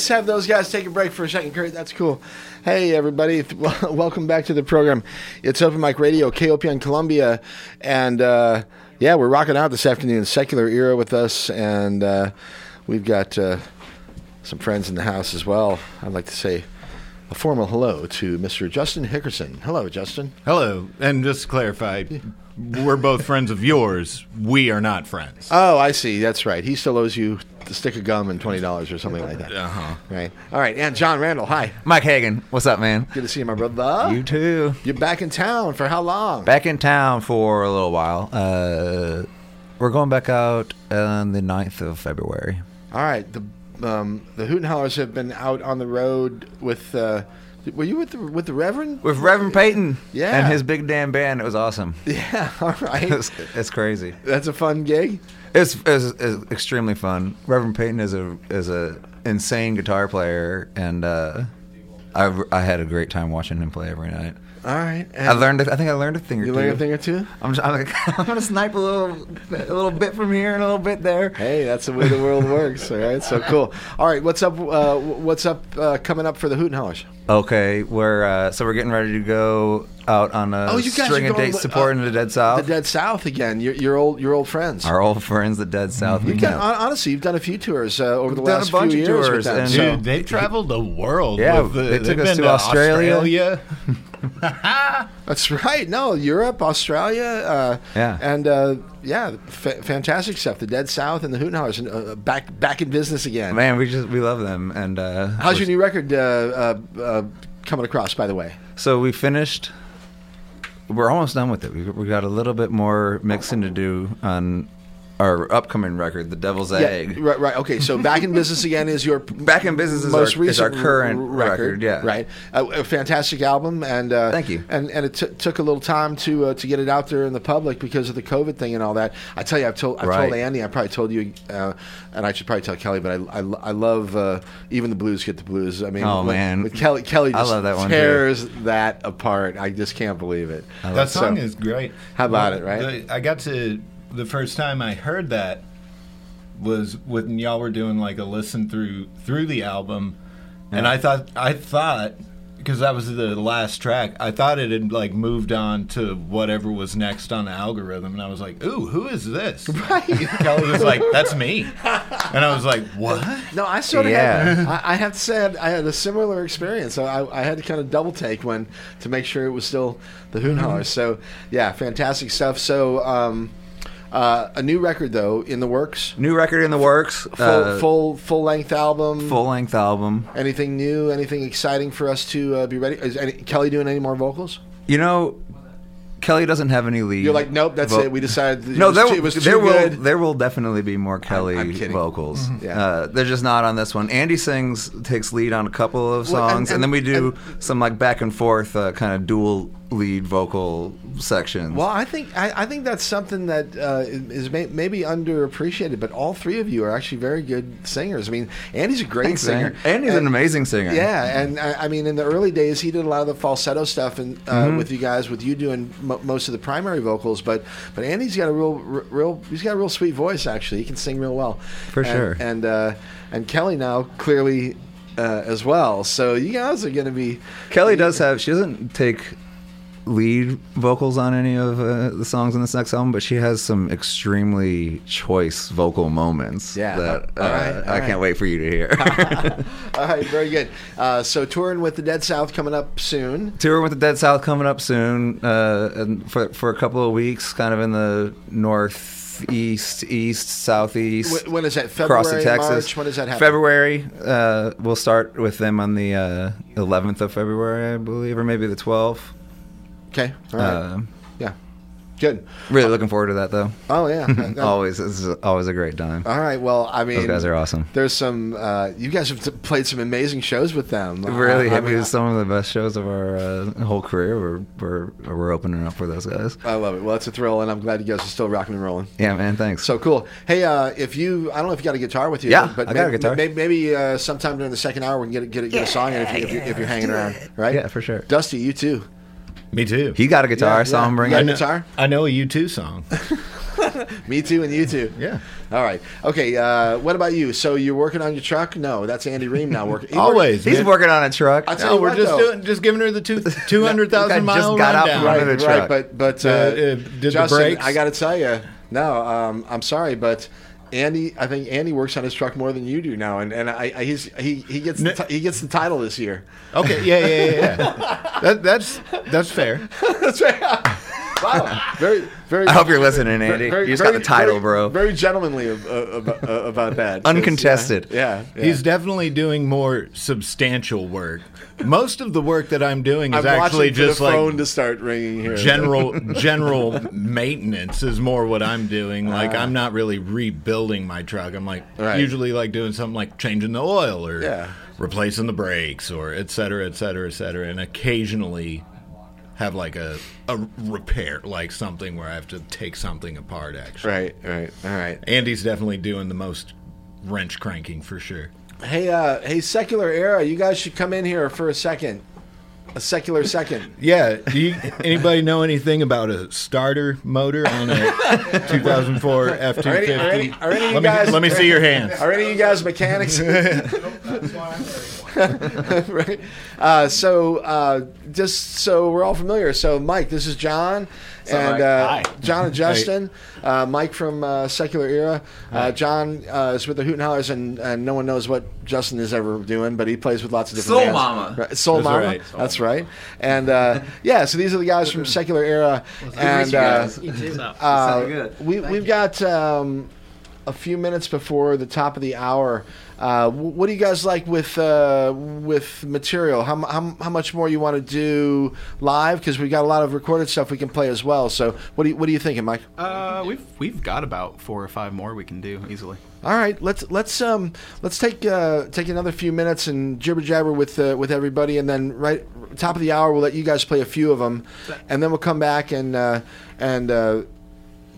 Let's have those guys take a break for a second, Kurt. That's cool. Hey, everybody. Welcome back to the program. It's Open Mic Radio, KOPN Columbia. And uh, yeah, we're rocking out this afternoon. Secular Era with us. And uh, we've got uh, some friends in the house as well. I'd like to say a formal hello to Mr. Justin Hickerson. Hello, Justin. Hello, and just to clarify, we're both friends of yours. We are not friends. Oh, I see. That's right. He still owes you a stick of gum and twenty dollars or something like that. Uh-huh. Right. All right. And John Randall. Hi. Mike Hagan, what's up, man? Good to see you, my brother. You too. You're back in town for how long? Back in town for a little while. Uh, we're going back out on the 9th of February. All right. The um, the Hooten Hallers have been out on the road with. Uh, were you with the with the Reverend? With Reverend Peyton Yeah. and his big damn band. It was awesome. Yeah. All right. It's, it's crazy. That's a fun gig. It's, it's, it's extremely fun. Reverend Peyton is a is a insane guitar player, and uh, I I had a great time watching him play every night. All right. I learned. I think I learned a thing or You two. learned a thing or two. I'm, just, I'm like, I'm gonna snipe a little, a little bit from here and a little bit there. Hey, that's the way the world works. All right. So cool. All right. What's up? Uh, what's up? Uh, coming up for the Hooten Hallers? Okay, we're uh, so we're getting ready to go out on a Oh, you guys string are of dates li- supporting uh, the Dead South. The Dead South again. Your, your old your old friends. Our old friends, the Dead South. You've done, can't- honestly, you've done a few tours uh, over the We've done a last bunch few of years tours, with them. and- so- Dude, they've traveled the world. Yeah, with the, they took us been to Australia. Australia. That's right. No, Europe, Australia, uh, Yeah. and uh, yeah, fa- fantastic stuff. The Dead South and the Hoot and uh, back back in business again. Man, we just we love them. And uh, How's your new record uh, uh, uh, coming across? By the way, So we finished. We're almost done with it. We we got a little bit more mixing to do on our upcoming record, The Devil's Egg. right, right. Okay, so back in business again is your Back in Business is most our- is our current r- record, yeah. right. A, a fantastic album, and uh, Thank you. And and it t- took a little time to uh, to get it out there in the public because of the COVID thing and all that. I tell you, I've told I've told Andy, I probably told you, uh, and I should probably tell Kelly, but I I, I love uh, even the blues get the blues. I mean, Oh, with- man. with Kelly Kelly I just love that one, too. tears that apart. I just can't believe it. That song So- is great. How about it, right? the- I got to the first time I heard that was when y'all were doing like a listen through through the album, and I thought I thought because that was the last track, I thought it had like moved on to whatever was next on the algorithm, and I was like, "Ooh, who is this?" Right. Kelly was like, "That's me," and I was like, "What?" No, I sort of Yeah. had. I, I have to say, I had, a similar experience. So I, I had to kind of double take when to make sure it was still the Hooten Hallers. So yeah, fantastic stuff. So um, uh, a new record though in the works. New record in the works. Full uh, full full length album. full length album. Anything new? Anything exciting for us to uh, be ready? Is any, Kelly doing any more vocals? You know, Kelly doesn't have any lead. You're like, nope, that's vo- it. We decided it No, there, too, too there will there will definitely be more Kelly I'm kidding. Mm-hmm. vocals. Yeah. Uh, they're just not on this one. Andy sings takes lead on a couple of Well, and- songs, and, and- then we do some like back and forth uh, kind of dual lead vocal sections. Well, I think I, I think that's something that uh, is may, maybe underappreciated, but all three of you are actually very good singers. I mean, Andy's a great Thanks, singer. Andy's an amazing singer. Yeah, and I, I mean, in the early days, he did a lot of the falsetto stuff, and uh, Mm-hmm. with you guys, with you doing mo- most of the primary vocals. But but Andy's got a real, real, he's got a real sweet voice. Actually, he can sing real well. For And- sure. And uh, and Kelly now clearly uh, as well. So you guys are going to be Kelly does have. She doesn't take lead vocals on any of uh, the songs in this next album, but she has some extremely choice vocal moments Yeah. that uh, All right, all I right. can't wait for you to hear. All right, very good. Uh, so touring with the Dead South coming up soon. Touring with the Dead South coming up soon, uh, and for for a couple of weeks, kind of in the northeast, east, southeast. When is that? February, Texas. March? When does that happen? February. Uh, we'll start with them on the uh, 11th of February, I believe, or maybe the 12th. Okay. All right. Uh, yeah. Good. really looking forward to that, though. Oh yeah. Uh, always, this is always a great time. All right. Well, I mean, Those guys are awesome. There's some. Uh, you guys have played some amazing shows with them. Really, I, I mean, was some of the best shows of our uh, whole career. We're, we're we're opening up for those guys. I love it. Well, it's a thrill, and I'm glad you guys are still rocking and rolling. Yeah, man. Thanks. So cool. Hey, uh, if you, I don't know if you got a guitar with you. Yeah, but I got a maybe, guitar. Maybe, maybe uh, sometime during the second hour we can get a, get a, get a song in if, you, if, you, if you're hanging around, right? Yeah, for sure. Dusty, you too. Me too. He got a guitar. Yeah, I saw yeah. him bring You got it. a guitar? I know a U2 song. Me too, and you too. Yeah. All right. Okay. Uh, what about you? So you're working on your truck? No, that's Andy Rehm now working. he work- Always. He's working on a truck. I tell No, you we're what, just doing, just giving her the two two hundred Guy thousand just mile got out rundown. from right, the right, truck. but but Uh, uh, did the Justin, brakes? I got to tell you, no, um, I'm sorry, but Andy, I think Andy works on his truck more than you do now, and and I, I he's he he gets the ti- he gets the title this year. Okay, yeah, yeah, yeah, yeah. that, that's that's fair. That's right. Wow, very very. I hope you're listening, Andy. you just got the title, very- bro. Very gentlemanly ab- uh, about, uh, about that. Uncontested. Yeah, yeah. He's definitely doing more substantial work. Most of the work that I'm doing is I'm actually just the like phone to start ringing here. general general maintenance is more what I'm doing. Like I'm not really rebuilding my truck. I'm like Ah. Right. usually like doing something like changing the oil or Yeah. replacing the brakes or et cetera, et cetera, et cetera, and occasionally have like a a repair, like something where I have to take something apart. Actually, Right, right, all right. Andy's definitely doing the most wrench cranking for sure. Hey, uh, hey, secular era, you guys should come in here for a second. A secular second. Yeah. Do you, anybody know anything about a starter motor on a 2004 F 250? Are any, are any, fifty? are any of you Let me guys? let me see your hands. Are any of you guys mechanics? right. Uh, so, uh, just so we're all familiar. So, Mike, this is John, and Mike? uh, Hi. John and Justin. Uh, Mike from uh, Secular Era. Uh, John uh, is with the Hooten Hallers, and, and no one knows what Justin is ever doing, but he plays with lots of different Soul bands. Mama. Right. Soul That's Mama. right. That's right. And uh, yeah, so these are the guys from Secular Era, and uh, uh, Sound good. we, we've got um, a few minutes before the top of the hour. Uh, what do you guys like with uh, with material? How, how, how much more you want to do live? Because we've got a lot of recorded stuff we can play as well. So what do you, what are you thinking, Mike? Uh, we've we've got about four or five more we can do easily. All right, let's let's um let's take uh, take another few minutes and jibber jabber with uh, with everybody, and then right top of the hour we'll let you guys play a few of them, and then we'll come back and uh, and uh,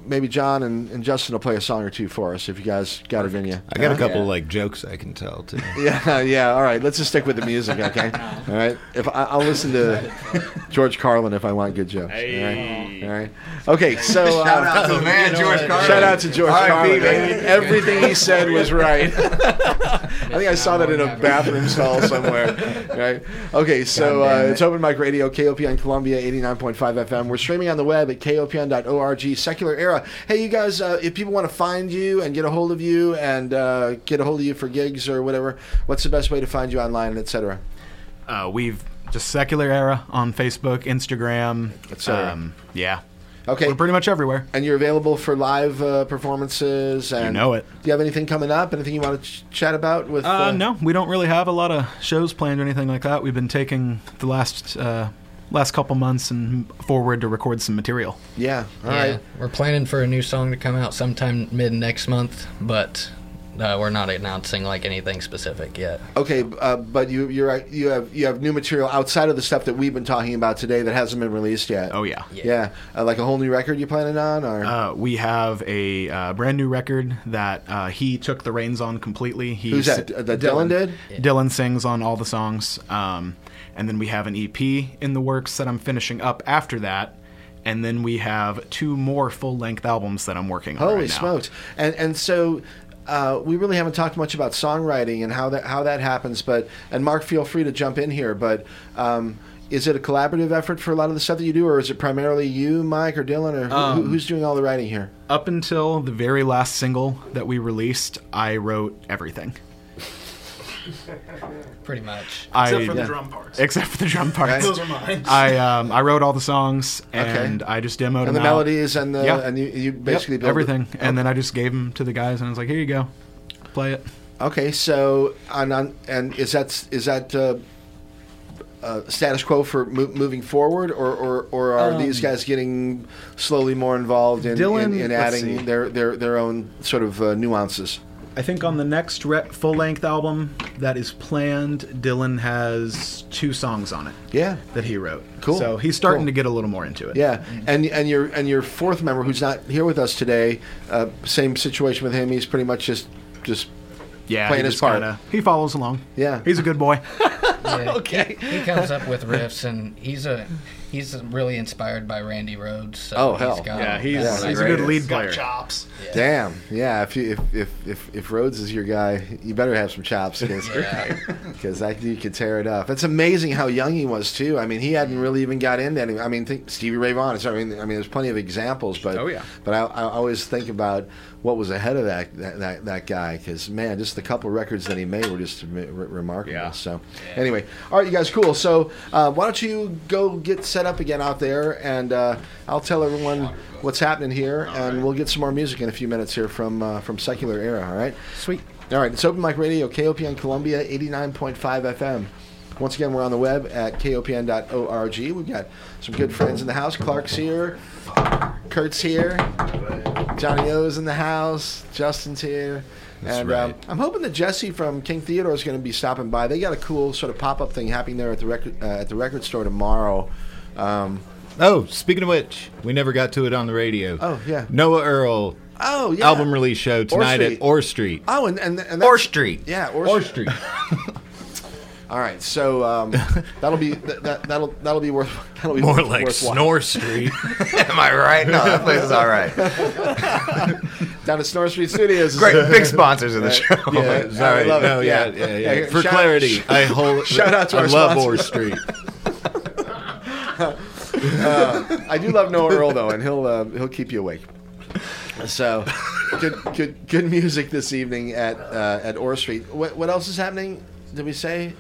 maybe John and, and Justin will play a song or two for us if you guys got it in you. I got a couple like jokes I can tell too. Yeah, yeah. All right, let's just stick with the music, okay? All right. If I, I'll listen to George Carlin if I want good jokes. All right. All right. Okay. So uh, Shout out to man, George Carlin. Shout out to George R.I.P., Carlin. baby. Everything he said was right. I think I saw that in a bathroom stall somewhere. Right. Okay. So uh, it's Open Mic Radio, KOPN Columbia, 89.5 FM. We're streaming on the web at kopn.org. Secular Era. Hey, you guys, uh, if people want to find you and get a hold of you and uh, get a hold of you for gigs or whatever, what's the best way to find you online, etc.? Uh, we've just secular era on Facebook, Instagram, cetera. Um, yeah, Okay. we're pretty much everywhere. and you're available for live uh, performances. And know it. Do you have anything coming up? Anything you want to ch- chat about with? Uh, no, we don't really have a lot of shows planned or anything like that. We've been taking the last uh, last couple months and forward to record some material. Yeah. All yeah, right. we're planning for a new song to come out sometime mid next month, but uh, we're not announcing like anything specific yet. Okay, uh, but you you're you have you have new material outside of the stuff that we've been talking about today that hasn't been released yet. Oh yeah. yeah, Uh, like a whole new record you planning on, or Uh, we have a uh, brand new record that uh, he took the reins on completely. He who's that? That Dylan did? Dylan sings on all the songs. Um, and then we have an EP in the works that I'm finishing up after that. And then we have two more full length albums that I'm working on. Holy right now. smokes! And and so. Uh, we really haven't talked much about songwriting and how that how that happens, but and Mark, feel free to jump in here. But um, is it a collaborative effort for a lot of the stuff that you do, or is it primarily you, Mike, or Dylan, or who, Um, who's doing all the writing here? Up until the very last single that we released, I wrote everything. Pretty much. I, Except for the drum parts. Except for the drum parts. Those are mine. I um, I wrote all the songs Okay. and I just demoed And the them out. melodies and the Yeah. and you, you basically build everything. It. And then I just gave them to the guys and I was like, here you go, play it. Okay, so and on, and is that is that uh, uh, status quo for mo- moving forward, or or, or are these guys getting slowly more involved in, Um, Dylan, in, in adding their, their their own sort of uh, nuances? I think on the next re- full length album that is planned, Dylan has two songs on it Yeah, that he wrote. Cool. So he's starting Cool. to get a little more into it. yeah, and and your and your fourth member who's not here with us today, uh, same situation with him. He's pretty much just just Yeah, Playing his part. kinda- he follows along. Yeah. He's a good boy. Yeah, Okay. He, he comes up with riffs, and he's a he's really inspired by Randy Rhoads. So Oh, hell. He's got, Yeah, he's, Yeah, he's a good lead player. got chops. Damn. Yeah. If you if if if, if Rhodes is your guy, you better have some chops because Yeah. that dude can tear it up. It's amazing how young he was too. I mean, he hadn't really even got into any. I mean, think Stevie Ray Vaughan. I mean, I mean, there's plenty of examples, but Oh, yeah. But I, I always think about what was ahead of that that that, that guy because man, just the couple records that he made were just re- remarkable. Yeah. So anyway, all right, you guys, cool. So uh, why don't you go get set up again out there, and uh, I'll tell everyone what's happening here, and we'll get some more music in a few minutes here from uh, from Secular Era. All right. Sweet. All right, it's Open Mic Radio, KOPN Columbia, 89.5 FM. Once again, we're on the web at kopn.org. We've got some good friends in the house. Clark's here, Kurt's here, Johnny O's in the house, Justin's here. That's and right. um, I'm hoping that Jesse from King Theodore is going to be stopping by. They got a cool sort of pop-up thing happening there at the record uh, at the record store tomorrow. Um, Oh, speaking of which, we never got to it on the radio. Oh, yeah. Noah Earl oh yeah, album release show tonight Street. at Orr Street. Oh, and and, and Orr Street. Yeah, Orr, Orr Street. All right, so um, that'll be that, that, that'll that'll be worth that'll be More worth- like worthwhile. Snore Street. Am I right? No, that place is all right. down at Snore Street Studios. Great, big sponsors of the show. yeah, sorry. love it. No, yeah, Yeah. yeah, yeah. Yeah, For shout- clarity, I hold. shout out to I our love. Orr Street. I do love Noah Earl though, and he'll uh, he'll keep you awake. So, good good good music this evening at uh, at Orr Street. What what else is happening? Did we say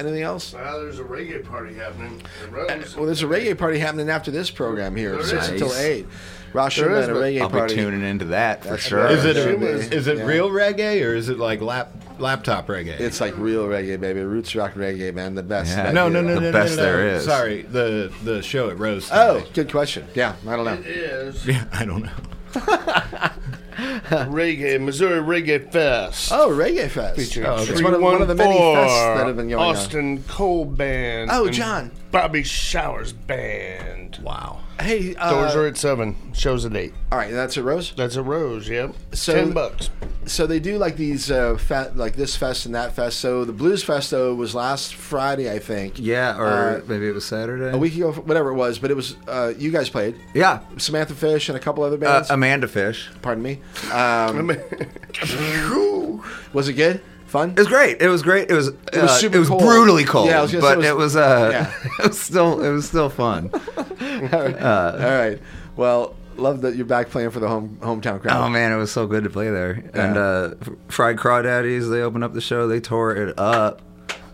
anything else? Well, there's a reggae party happening at Well, there's a reggae party happening after this program here, There six is. until eight. Rosh There and is, a reggae I'll party. be tuning into that for That's sure. Is it Should is, it Yeah. real reggae or is it like lap laptop reggae? It's like real reggae, baby. Roots rock reggae, man. The best. Yeah. that no, you no, no, The no, best no, no. there is. Sorry, the the show at Rose. Oh, good question. Yeah, I don't know. It is yeah, I don't know. reggae Missouri Reggae Fest. Oh, Reggae Fest. Featuring Oh, it's one of, one of the many fests that have been going Austin Cole Band. Oh, John. Bobby Showers Band. Wow. On. Hey, Doors uh, are at seven. Shows at eight. all right, that's at Rose. That's a Rose. Yep. So- Ten bucks. So they do like these, uh, fe- like this fest and that fest. So the Blues Fest though was last Friday, I think. Yeah, or Uh, maybe it was Saturday. A week ago, whatever it was, but it was uh, you guys played yeah, Samantha Fish and a couple other uh, bands. Amanda Fish. Pardon me. Um, was it good? Fun? It was great. It was great. It was. It was uh, super it was cold. brutally cold. Yeah, was gonna but it it was- was. uh, yeah. it was still. It was still fun. All right. Well, love that you're back playing for the home hometown crowd. Oh man, it was so good to play there. And uh, Fried Crawdaddies, they opened up the show. They tore it up.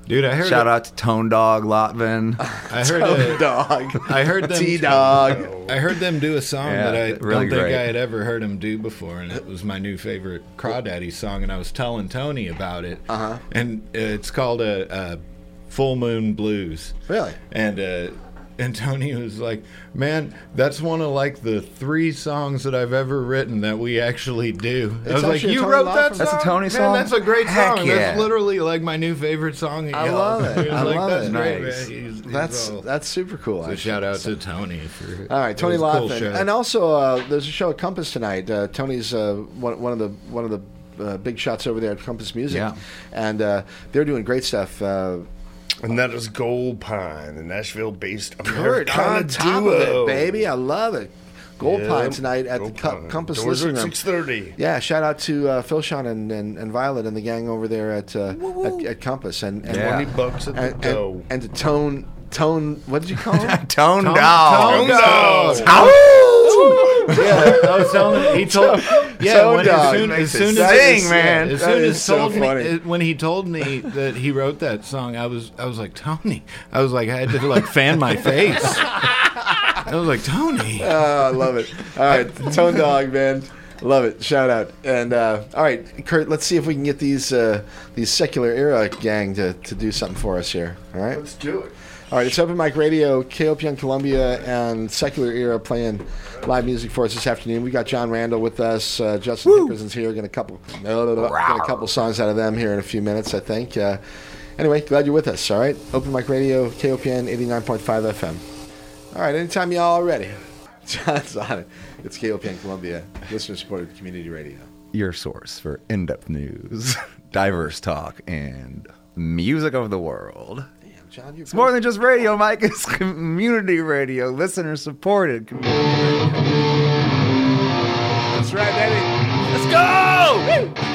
Dude, I heard Shout out to Tone Dog Lotvin. I heard Oh, a- dog. I heard them T Dog. I heard them do a song Yeah, that I really don't think great. I had ever heard them do before, and it was my new favorite Crawdaddy song. And I was telling Tony about it, Uh-huh. and it's called a, a Full Moon Blues. Really? And uh, and Tony was like, "Man, that's one of like the three songs that I've ever written that we actually do." I was like, "You wrote that song? That's a Tony Man, song? that's a great Heck song. yeah. That's literally like my new favorite song." I love it. I like, love that's it. great, Nice. He's- he's That's that's super cool. so actually. shout out to Tony for All right, Tony a cool and also uh, there's a show at Compass tonight. Uh, Tony's uh, one, one of the one of the uh, big shots over there at Compass Music, Yeah. and uh, they're doing great stuff. Uh, And that is Gold Pine, the Nashville-based Kurt Americana on top duo. of it, baby, I love it. Gold Yep, Pine tonight at Gold the Pine. Compass Doors are Listening at Room. six thirty. Yeah, shout out to uh, Phil Sean and, and, and Violet and the gang over there at uh, at, at Compass and and, Yeah. Twenty bucks at the and, door. and, and to Tone Tone. What did you call him? Tone, Tone Dog. Dog. Yeah, I was telling him, he told, yeah, Tone when, Dog as soon, as, it soon as, is- Sing, man. as soon as so told funny. me, it- when he told me that he wrote that song, I was, I was like, Tony, I was like, I had to like fan my face. I was like, Tony. Oh, I love it. All right, Tone Dog, man. Love it. Shout out. And uh, all right, Kurt, let's see if we can get these uh, these secular era gang to, to do something for us here. All right. Let's do it. All right, it's Open Mic Radio, KOPN Columbia, and Secular Era playing live music for us this afternoon. We got John Randall with us. Uh, Justin Hickerson's here. Get a couple, no, no, no, get a couple songs out of them here in a few minutes, I think. Uh, anyway, glad you're with us. All right, Open Mic Radio, KOPN 89.5 FM. All right, anytime y'all are ready. John's on it. It's KOPN Columbia, listener supported community radio. Your source for in-depth news, diverse talk, and music of the world. John, it's more than just radio, Mike. It's community radio, listener supported community radio. That's right, baby. Let's go! Woo!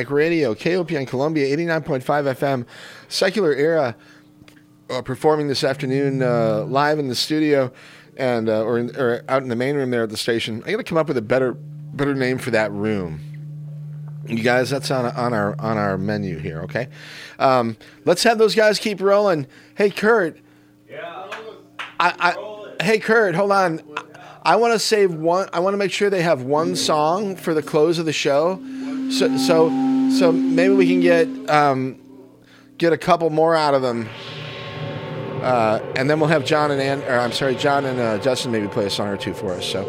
Mic Radio, KOPN Columbia, 89.5 FM, Secular Era, uh, performing this afternoon uh, live in the studio and uh, or, in, or out in the main room there at the station. I got to come up with a better better name for that room. You guys, that's on on our on our menu here. Okay, um, let's have those guys keep rolling. Hey, Kurt. Yeah. I, I hey Kurt, hold on. I want to save one. I want to make sure they have one song for the close of the show. So so so maybe we can get um, get a couple more out of them. Uh, and then we'll have John and Ann, or I'm sorry, John and uh, Justin maybe play a song or two for us. So,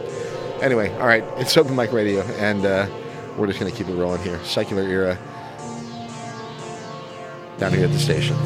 anyway, all right, it's open mic radio, and uh, we're just gonna keep it rolling here. Secular era down here at the station.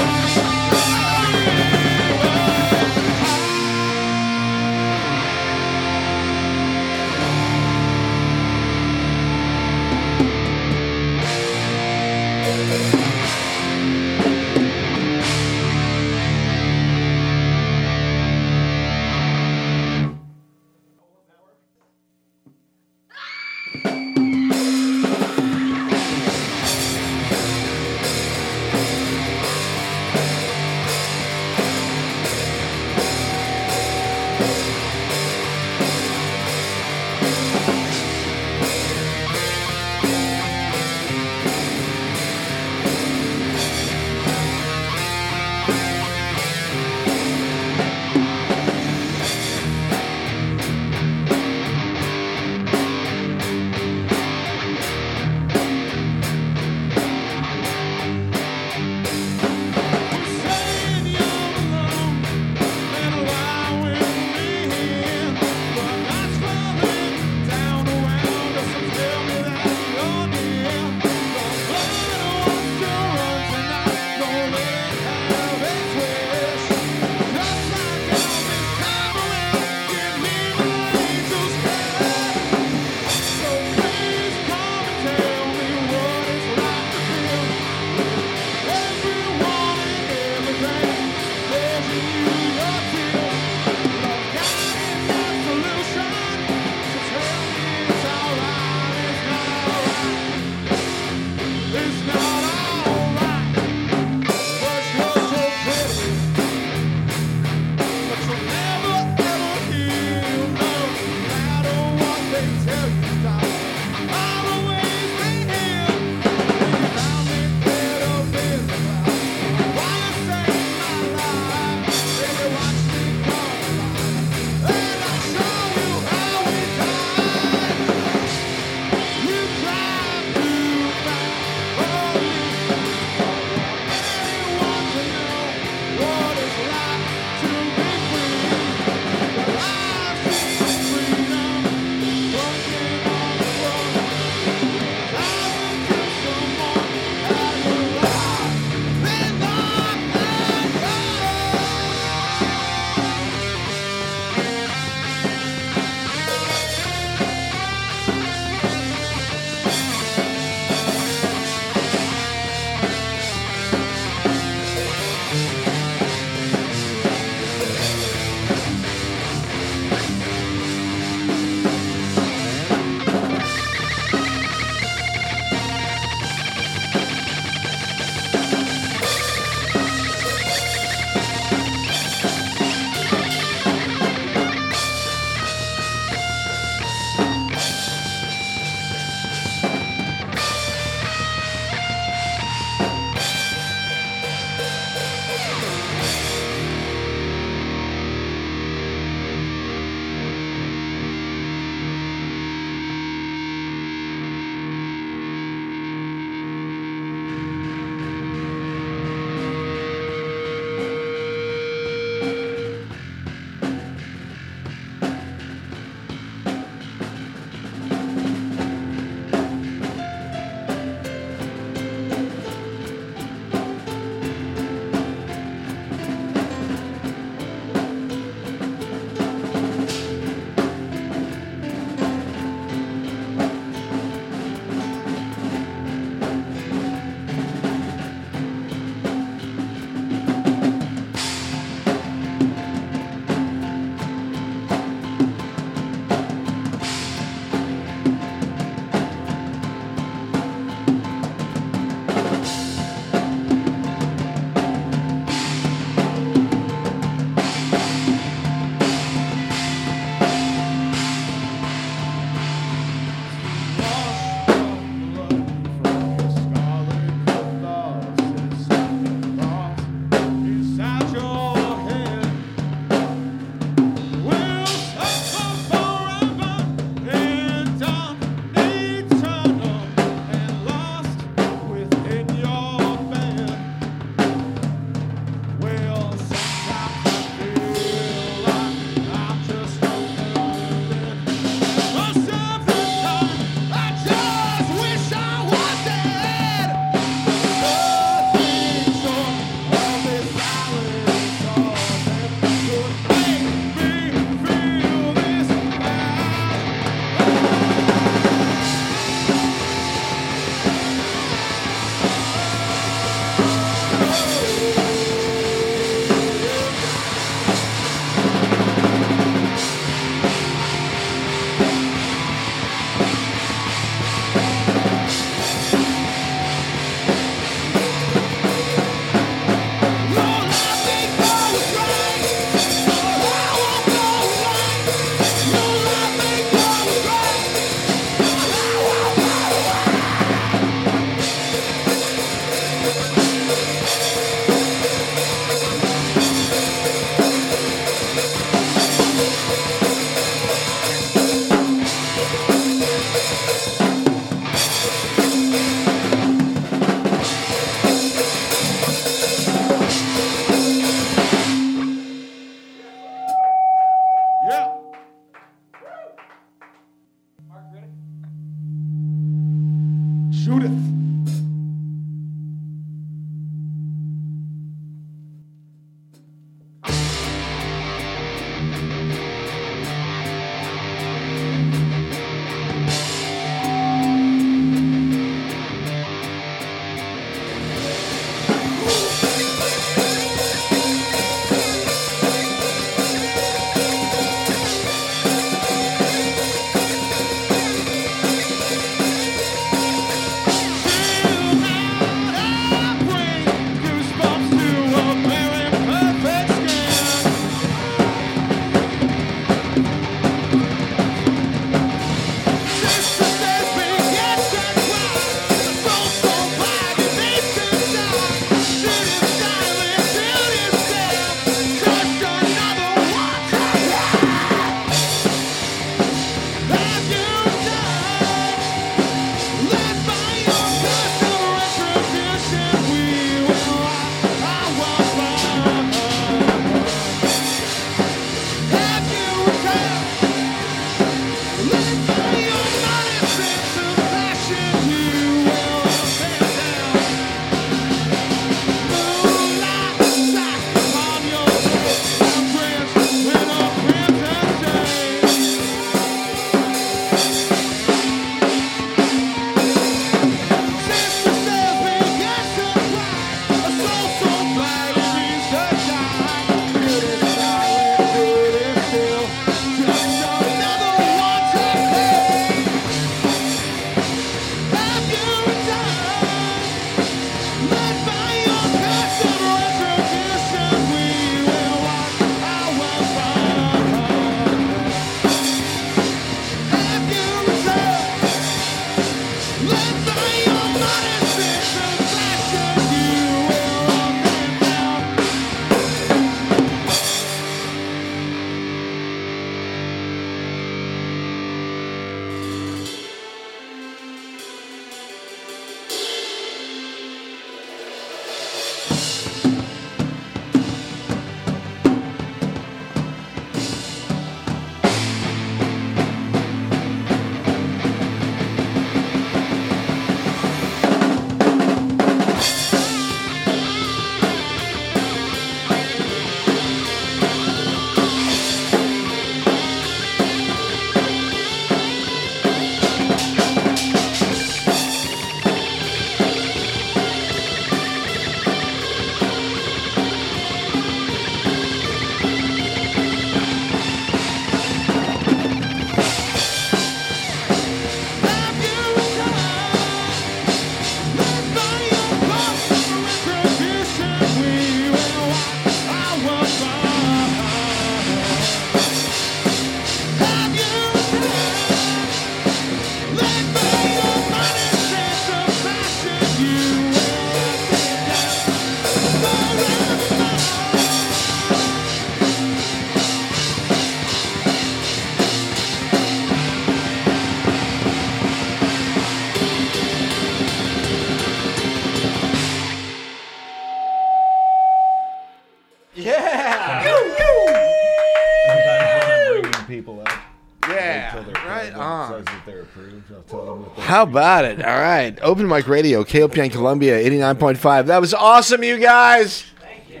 Approved. I'll tell them that How about it? All right. Open Mic Radio, KOPN Columbia, 89.5. That was awesome, you guys. Thank you.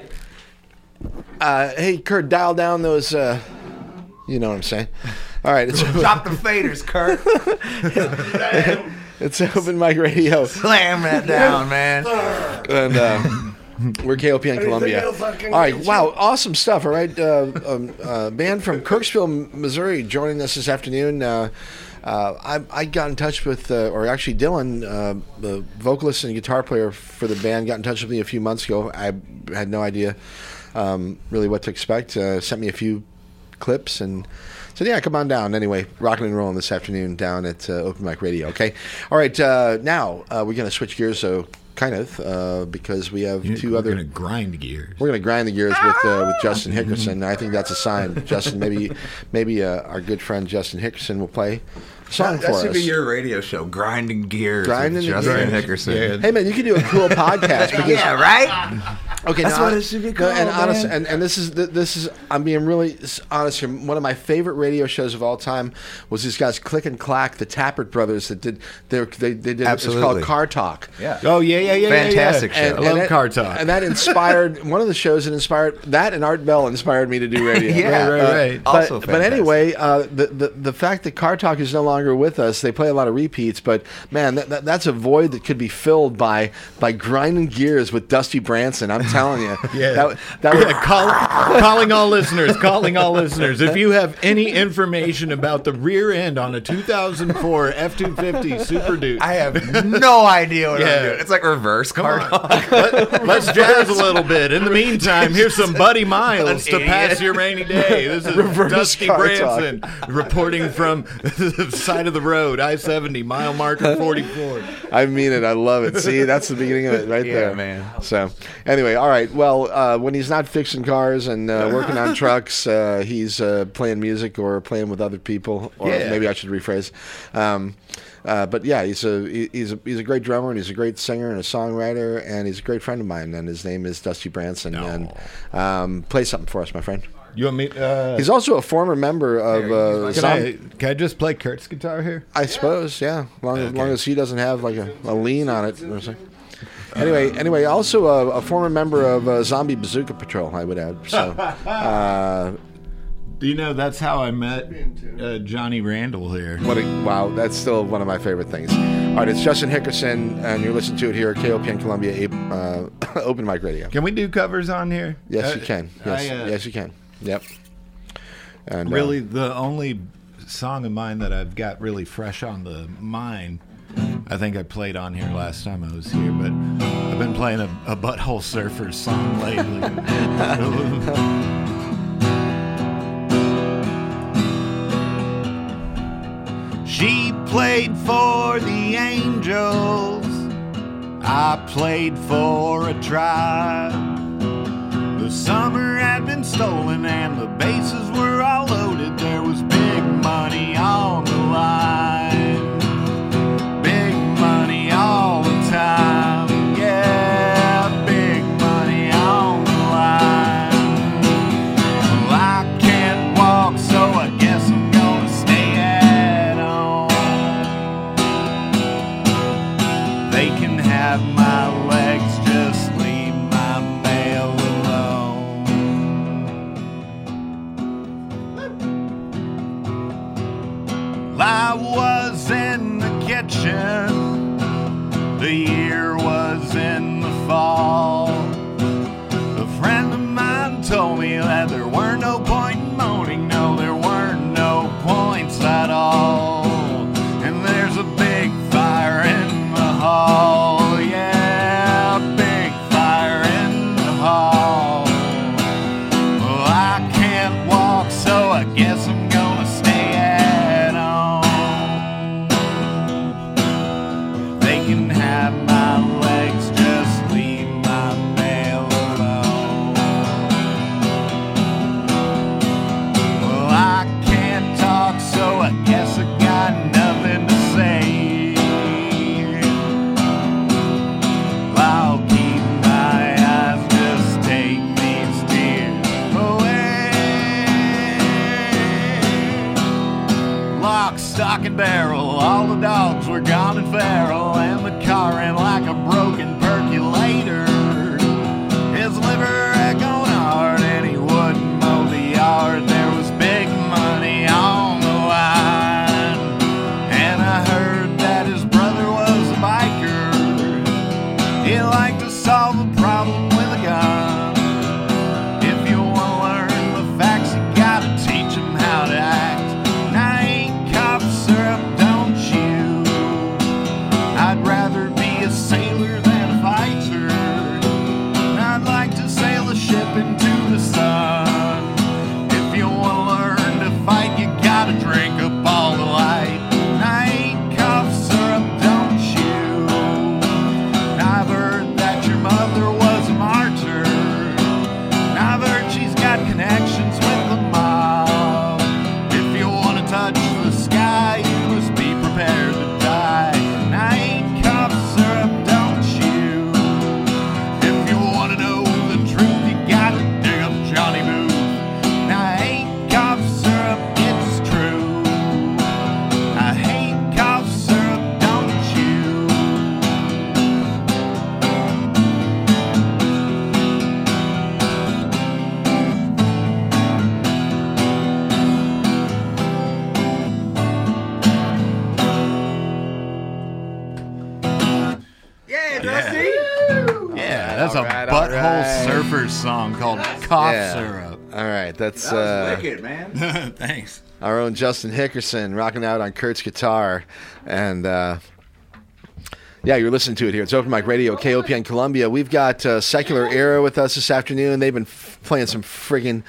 Uh, hey, Kurt, dial down those. Uh, you know what I'm saying. All right. It's, Drop the faders, Kurt. it's Open Mic Radio. Slam that down, man. And uh, we're KOPN Columbia. else I can All right. get you? Wow. Awesome stuff. All right. Uh, um, uh, band from Kirksville, Missouri, joining us this afternoon. Uh, uh, I, I got in touch with, uh, or actually Dylan, uh, the vocalist and guitar player for the band, got in touch with me a few months ago. I had no idea um, really what to expect. Uh, sent me a few clips and said, "Yeah, come on down." Anyway, rocking and rolling this afternoon down at uh, Open Mic Radio. Okay, all right. Uh, now uh, we're gonna switch gears, so kind of uh, because we have 2 We're other. gonna grind gears. We're gonna grind the gears with uh, with Justin Hickerson. I think that's a sign. Justin, maybe maybe uh, our good friend Justin Hickerson will play a song That, for that should us. be your radio show, Grinding Gears Grinding with Justin Gears. Hickerson. Yeah. hey man, you can do a cool podcast. Because Yeah, right? Okay, That's no, what it should be no, called, and honest, and, and this is this is I'm being really honest here. One of my favorite radio shows of all time was these guys Click and Clack, the Tappet brothers that did they they, they did it's Absolutely. called Car Talk. Yeah. Oh yeah, yeah, yeah, Fantastic yeah, yeah. show. I love that, car talk. and that inspired one of the shows that inspired that and Art Bell inspired me to do radio. Yeah, right, Uh, right. But, Also but fantastic. anyway, uh, the, the the fact that Car Talk is no longer with us, they play a lot of repeats. But man, that, that, that's a void that could be filled by by grinding gears with Dusty Branson. I'm telling you, Yeah. that, that would, call, calling all listeners, calling all listeners. If you have any information about the rear end on a 2004 F250 Super Duty, I have no idea what Yeah. I'm doing. It's like reverse car talk. let's jazz a little bit. In the meantime, here's some Buddy Miles to pass your rainy day. This is Reverse Dusty car Branson reporting from the side of the road, I-70, mile marker 44. I mean it. I love it. See, that's the beginning of it right Yeah, there, man. So, anyway, all right. Well, uh, when he's not fixing cars and uh, working on trucks, uh, he's uh, playing music or playing with other people. Or Yeah. maybe I should rephrase. Um, uh, but yeah, he's a he's a he's a great drummer and he's a great singer and a songwriter and he's a great friend of mine and his name is Dusty Branson and um, play something for us, my friend. You want me? Uh, He's also a former member of uh, can, I, can I just play Kurt's guitar here? I suppose, yeah. Long, as long as he doesn't have like a, a lean on it. or something. Anyway, anyway, also a, a former member of uh, Zombie Bazooka Patrol, I would add. So, uh, Do you know that's how I met uh, Johnny Randall here? what a, wow, that's still one of my favorite things. All right, it's Justin Hickerson, and you're listening to it here at KOPN Columbia uh, Open Mic Radio. Can we do covers on here? Yes, Uh, you can. Yes, I, uh, yes, you can. Yep. And uh, Really, the only song of mine that I've got really fresh on the mind, I think I played on here last time I was here, but I've been playing a, a Butthole Surfers song lately. she played for the Angels, I played for a tribe. The summer had been stolen and the bases were all loaded. There was big money on the line. Kitchen, the year was in the fall. A friend of mine told me that there weren't no point in moaning, no, there weren't no points at all. And there's a big fire in the hall, yeah, big fire in the hall. Well, I can't walk, so I guess that's That uh, wicked, man. Thanks. our own Justin Hickerson rocking out on Kurt's guitar, and uh, yeah, you're listening to it here. It's Open Mic Radio, KOPN Columbia. We've got uh, Secular Era with us this afternoon. They've been f- playing some friggin'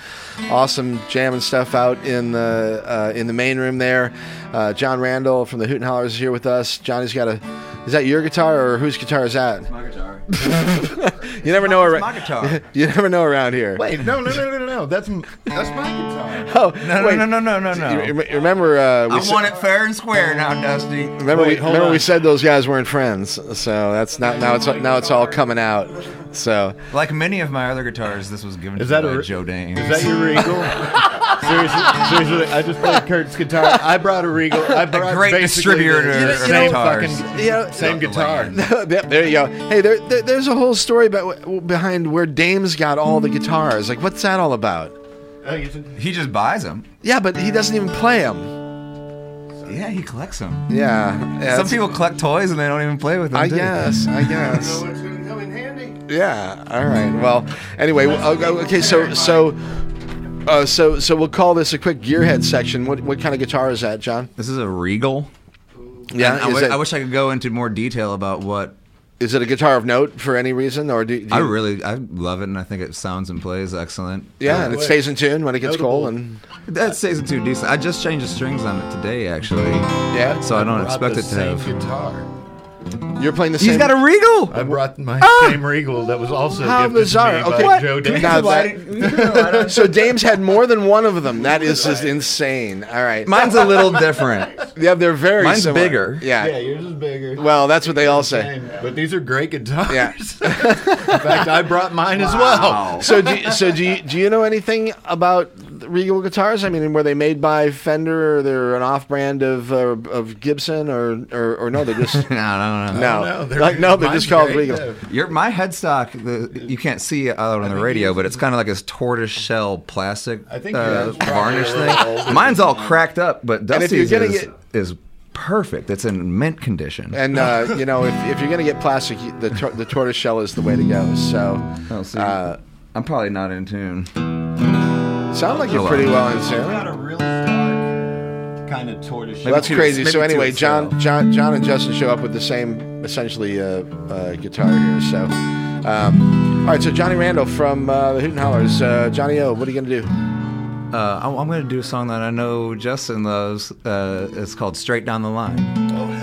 awesome jamming stuff out in the uh, in the main room there. Uh, John Randall from the Hooten Hallers is here with us. Johnny's got a. Is that your guitar or whose guitar is that? My guitar. You never know. It's ar- my guitar. you never know around here. Wait, no, no, no, no, no, no. That's that's my guitar. Oh No, wait. no, no, no, no, no, You remember? Uh, we I said- want it fair and square now, Dusty. Remember, Wait, we, hold remember we said those guys weren't friends, so that's not now. It's now it's all coming out. So Like many of my other guitars, this was given Is to that me a by re- Joe Dames. Is that your Regal? seriously, seriously, I just played Kurt's guitar. I brought a Regal. I brought great basically distributor the of same guitars. fucking you know, same guitar. Yep, there you go. Hey, there, there- there's a whole story about behind where Dame's got all the guitars. Like, what's that all about? Oh, He just buys them. Yeah, but he doesn't even play them. Yeah, he collects them. Yeah, yeah, Some people collect toys and they don't even play with them. I too. guess. I guess. Yeah. All right. Well. Anyway. Okay. So so. Uh, so so we'll call this a quick gearhead section. What what kind of guitar is that, John? This is a Regal. Yeah. And I, is, wi- it, I wish I could go into more detail about what. is it a guitar of note for any reason, or do, do you, I really, I love it, and I think it sounds and plays excellent. Yeah, and it stays in tune when it gets Notable. cold, and That stays in tune decent. I just changed the strings on it today, actually. yeah. So I don't expect it to same have. guitar. You're playing the same. He's got a Regal. I brought my ah! same Regal that was also How gifted bizarre. to me Okay. by What? Joe Dames. Now that- so Dames had more than one of them. That is just insane. All right. Mine's a little different. yeah, they're very. Mine's similar. bigger. Yeah. Yeah, yours is bigger. Well, that's what they all say. But these are great guitars. Yeah. In fact, I brought mine as well. So do you, so do you, do you know anything about the Regal guitars? I mean, were they made by Fender or they're an off-brand of uh, of Gibson or, or or no? They're just no, no, no. no, no, they're- like no, they're just called great, Regal. though. Your my headstock, the you can't see it out on the radio, but it's kind of like this tortoise shell plastic I think uh, yours is probably varnish thing. Mine's all cracked up, but if you're Dusty's gonna is, get- is perfect. It's in mint condition. And uh, you know, if, if you're gonna get plastic, the tor- the tortoise shell is the way to go. So, Oh, see, uh, I'm probably not in tune. Sound like you're pretty well in got tune. a really dark kind of tortoise. Well, that's to- crazy. maybe So to anyway, John, itself. John, John, and Justin show up with the same essentially uh, uh, guitar here. So, um, all right. So Johnny Randall from uh, the Hooten Hallers. Uh, Johnny O, what are you gonna do? Uh, I'm, I'm going to do a song that I know Justin loves. Uh, it's called "Straight Down the Line."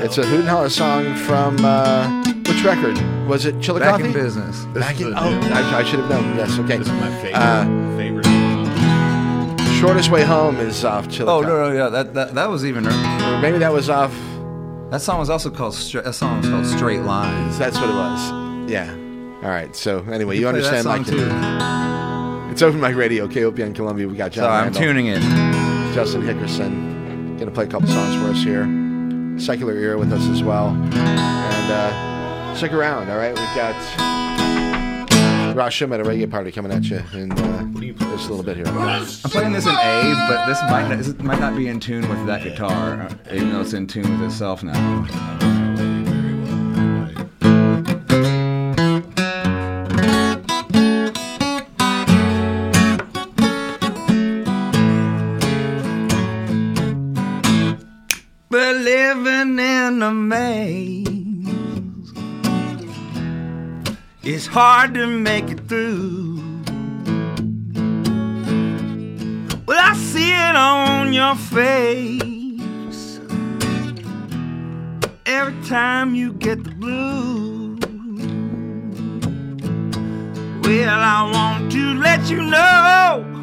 It's a Hooten Haller song from uh, which record? Was it Chillicothe? Back in business. Back in, oh, I, I should have known. Yes, okay. This is my favorite. Uh, favorite. song. Shortest Way Home is off Chillicothe. Oh no, no, yeah, that that, that was even. Or maybe that was off. That song was also called. Stra- that song was called "Straight Lines." That's what it was. Yeah. All right. So anyway, you that understand my too. It's Open Mic Radio, KOPN Columbia. We got John So I'm Randall, tuning it. Justin Hickerson. Gonna play a couple songs for us here. Secular Era with us as well. And uh, stick around. All right. We've got Schum at a reggae party coming at you in uh, just a little bit here. I'm playing this in A, but this might not, this might not be in tune with that guitar, even though it's in tune with itself now. It's hard to make it through. Well, I see it on your face every time you get the blues. Well, I want to let you know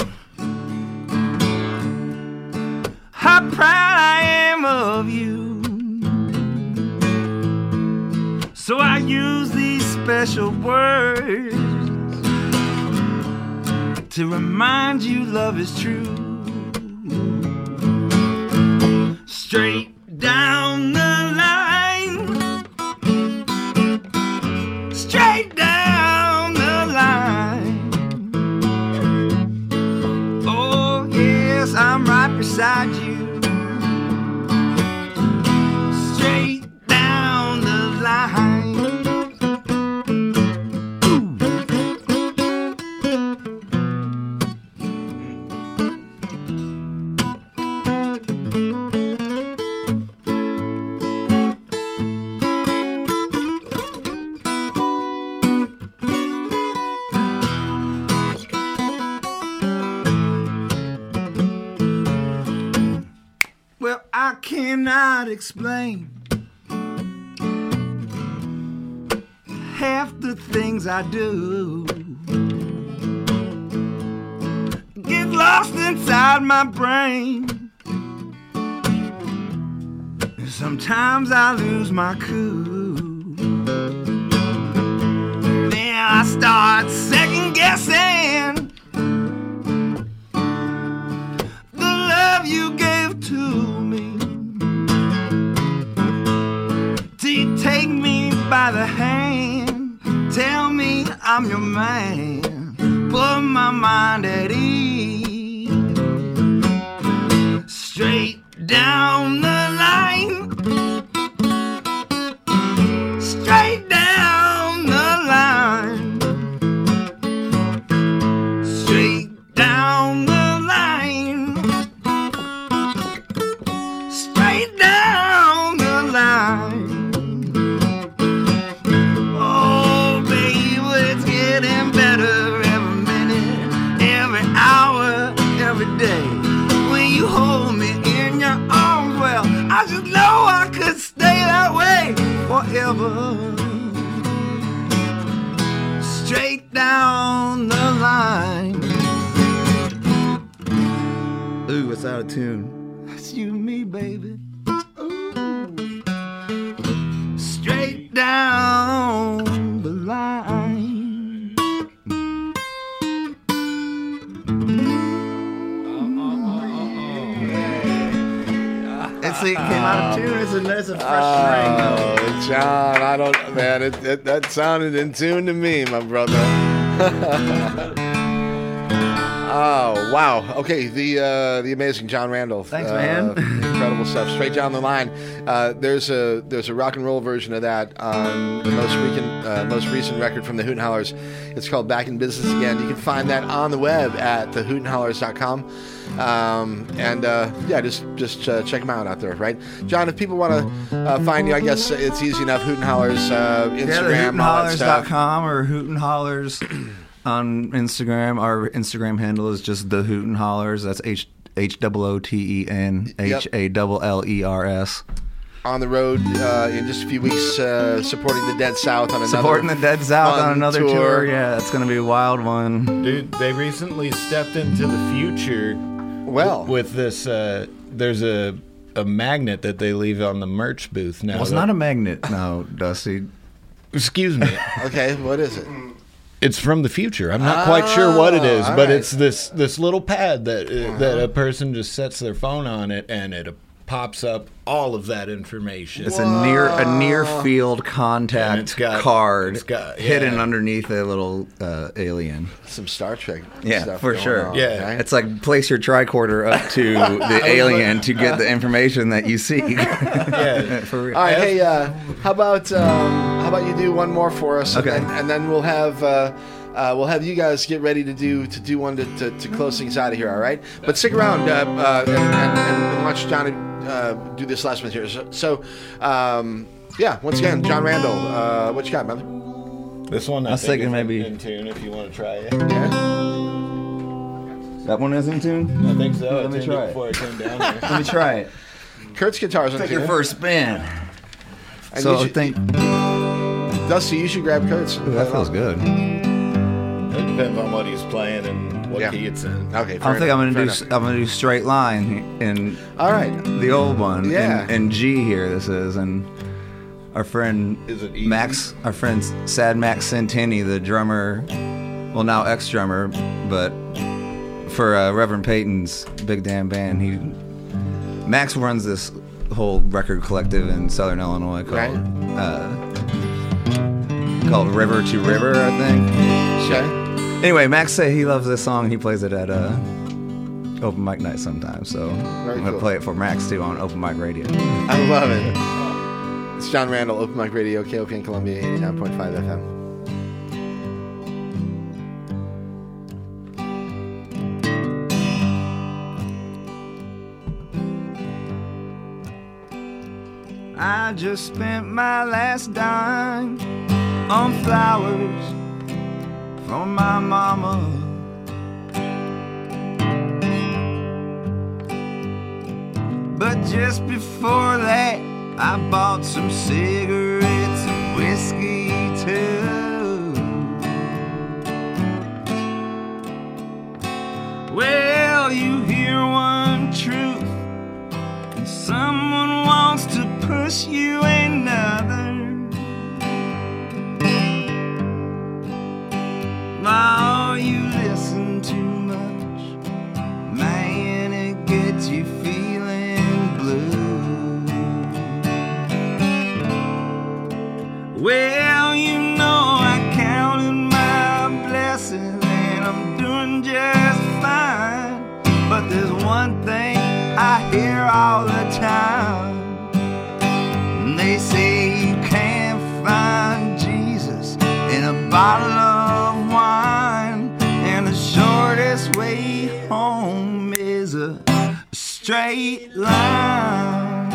how proud I am of you. So I use special words to remind you love is true. Straight down the line, straight down the line. Oh, yes, I'm right beside you. Explain half the things I do. Get lost inside my brain. Sometimes I lose my cool. Then I start second guessing man, put my mind at ease. That sounded in tune to me, my brother. oh, wow. Okay, the uh, the amazing John Randall. Thanks, Uh, man. incredible stuff. Straight down the line. Uh, there's a there's a rock and roll version of that on the most recent uh, most recent record from the Hooten Hallers. It's called Back in Business Again. You can find that on the web at thehootenhallers.com. Um, and uh, yeah, just just uh, check them out out there, right? John, if people want to uh, find you, I guess it's easy enough. Hooten Hallers, uh, Instagram, all that com or Hooten Hallers on Instagram. Our Instagram handle is just the Hooten Hallers. That's H H O O T E N H A L L E R S. On the road uh, in just a few weeks, uh, supporting the Dead South on another Supporting the Dead South on another tour. Yeah, it's gonna be a wild one. Dude, they recently stepped into the future. Well, with this, uh, there's a a magnet that they leave on the merch booth now. Well, it's not a magnet, no, Dusty. Excuse me. okay, what is it? It's from the future. I'm not quite sure what it is, Oh, but right. it's this this little pad that uh, that a person just sets their phone on it and it pops up all of that information. It's a near a near field contact it's got- card it's got- hidden underneath a little uh, alien. Some Star Trek. Yeah, stuff for going sure. on, Yeah. right? It's like place your tricorder up to the alien to get the information that you seek. Yeah. for real. All right, hey, uh, how about um, how about you do one more for us, Okay. and, then, and then we'll have uh, uh, we'll have you guys get ready to do to do one to, to, to close things out of here. All right, but stick around uh, uh, and, and, and watch Johnny uh, do this last one here. So, so um, yeah, once again, John Randall, uh, what you got, brother? This one I, I was think is maybe- in tune if you want to try it. Yeah. that one is in tune. I think so. I Let me try it it. before I turned down here. Let me try it. Kurt's guitar's on Take your first spin. And So you I should- think Dusty, you should grab Kurt's. Ooh, that feels good. It depends on what he's playing and what Yeah. key it's in. Okay, I fair think I'm gonna fair do. enough. I'm gonna do straight line in All right. the old one. Yeah. In, in G here, this is, and our friend Is it easy? Max, our friend Sad Max Senteney, the drummer, well now ex drummer, but for uh, Reverend Peyton's Big Damn Band, he Max runs this whole record collective in Southern Illinois called Right. uh, called River to River, I think. Okay. Anyway, Max said he loves this song. He plays it at uh, open mic night sometimes. So I'm gonna cool. play it for Max too on open mic radio. I love it. It's John Randall, Open Mic Radio, KOPN Columbia, 89.5 FM. I just spent my last dime on flowers from my mama. But just before that, I bought some cigarettes and whiskey too. Well, you hear one truth, and someone wants to push you another. All the time. And They say you can't find Jesus in a bottle of wine, and the shortest way home is a straight line.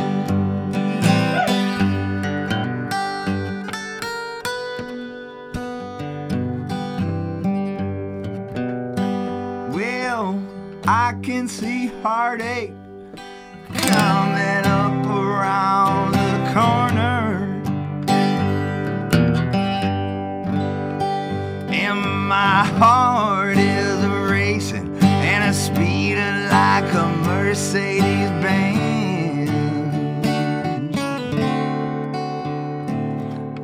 Well, I can see heartache around the corner. And my heart is racing and it's speeding like a Mercedes Benz.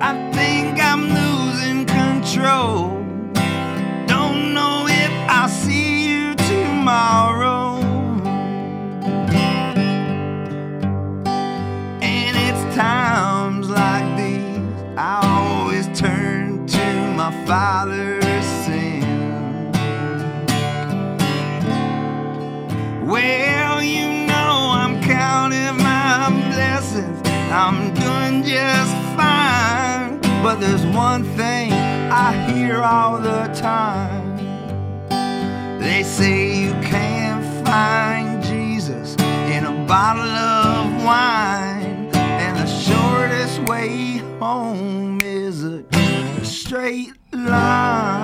I think I'm losing control. All the time. They say you can't find Jesus in a bottle of wine. And the shortest way home is a straight line.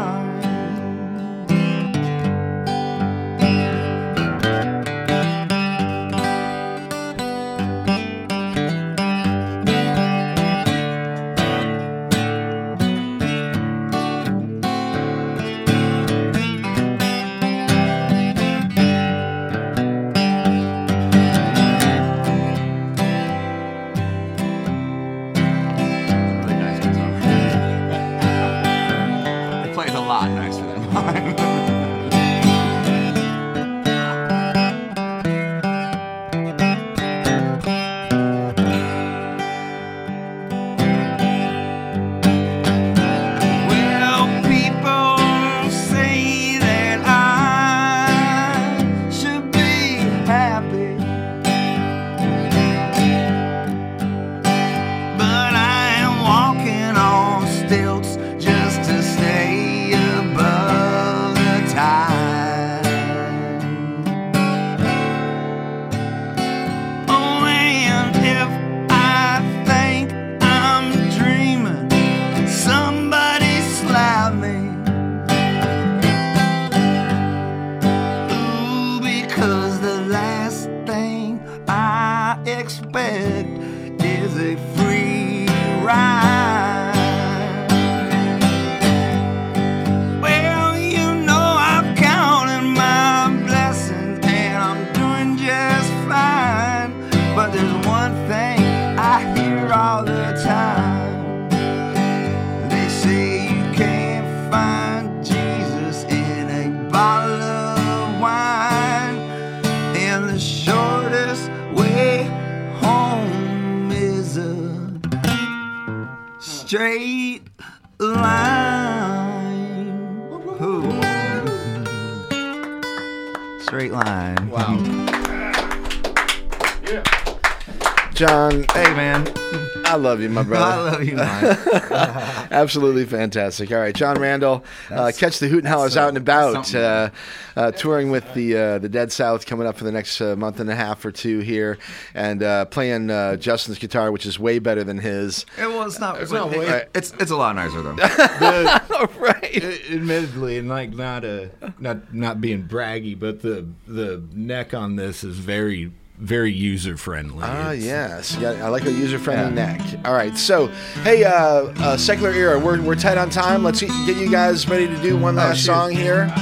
You, my brother. I love you, man. Absolutely fantastic. All right, John Randall, uh, catch the Hooten Hallers out and about, uh, uh, touring with the uh, the Dead South coming up for the next uh, month and a half or two here, and uh, playing uh, Justin's guitar, which is way better than his. It, well, it's not. It's not it- way- It's it's a lot nicer though. right. Admittedly, and like not a not not being braggy, but the the neck on this is very very user friendly. Ah, yes. Yeah, I like a user friendly neck. All right. So, hey, uh, uh, Secular Era, we're, we're tight on time. Let's get, get you guys ready to do one last shoot. song here.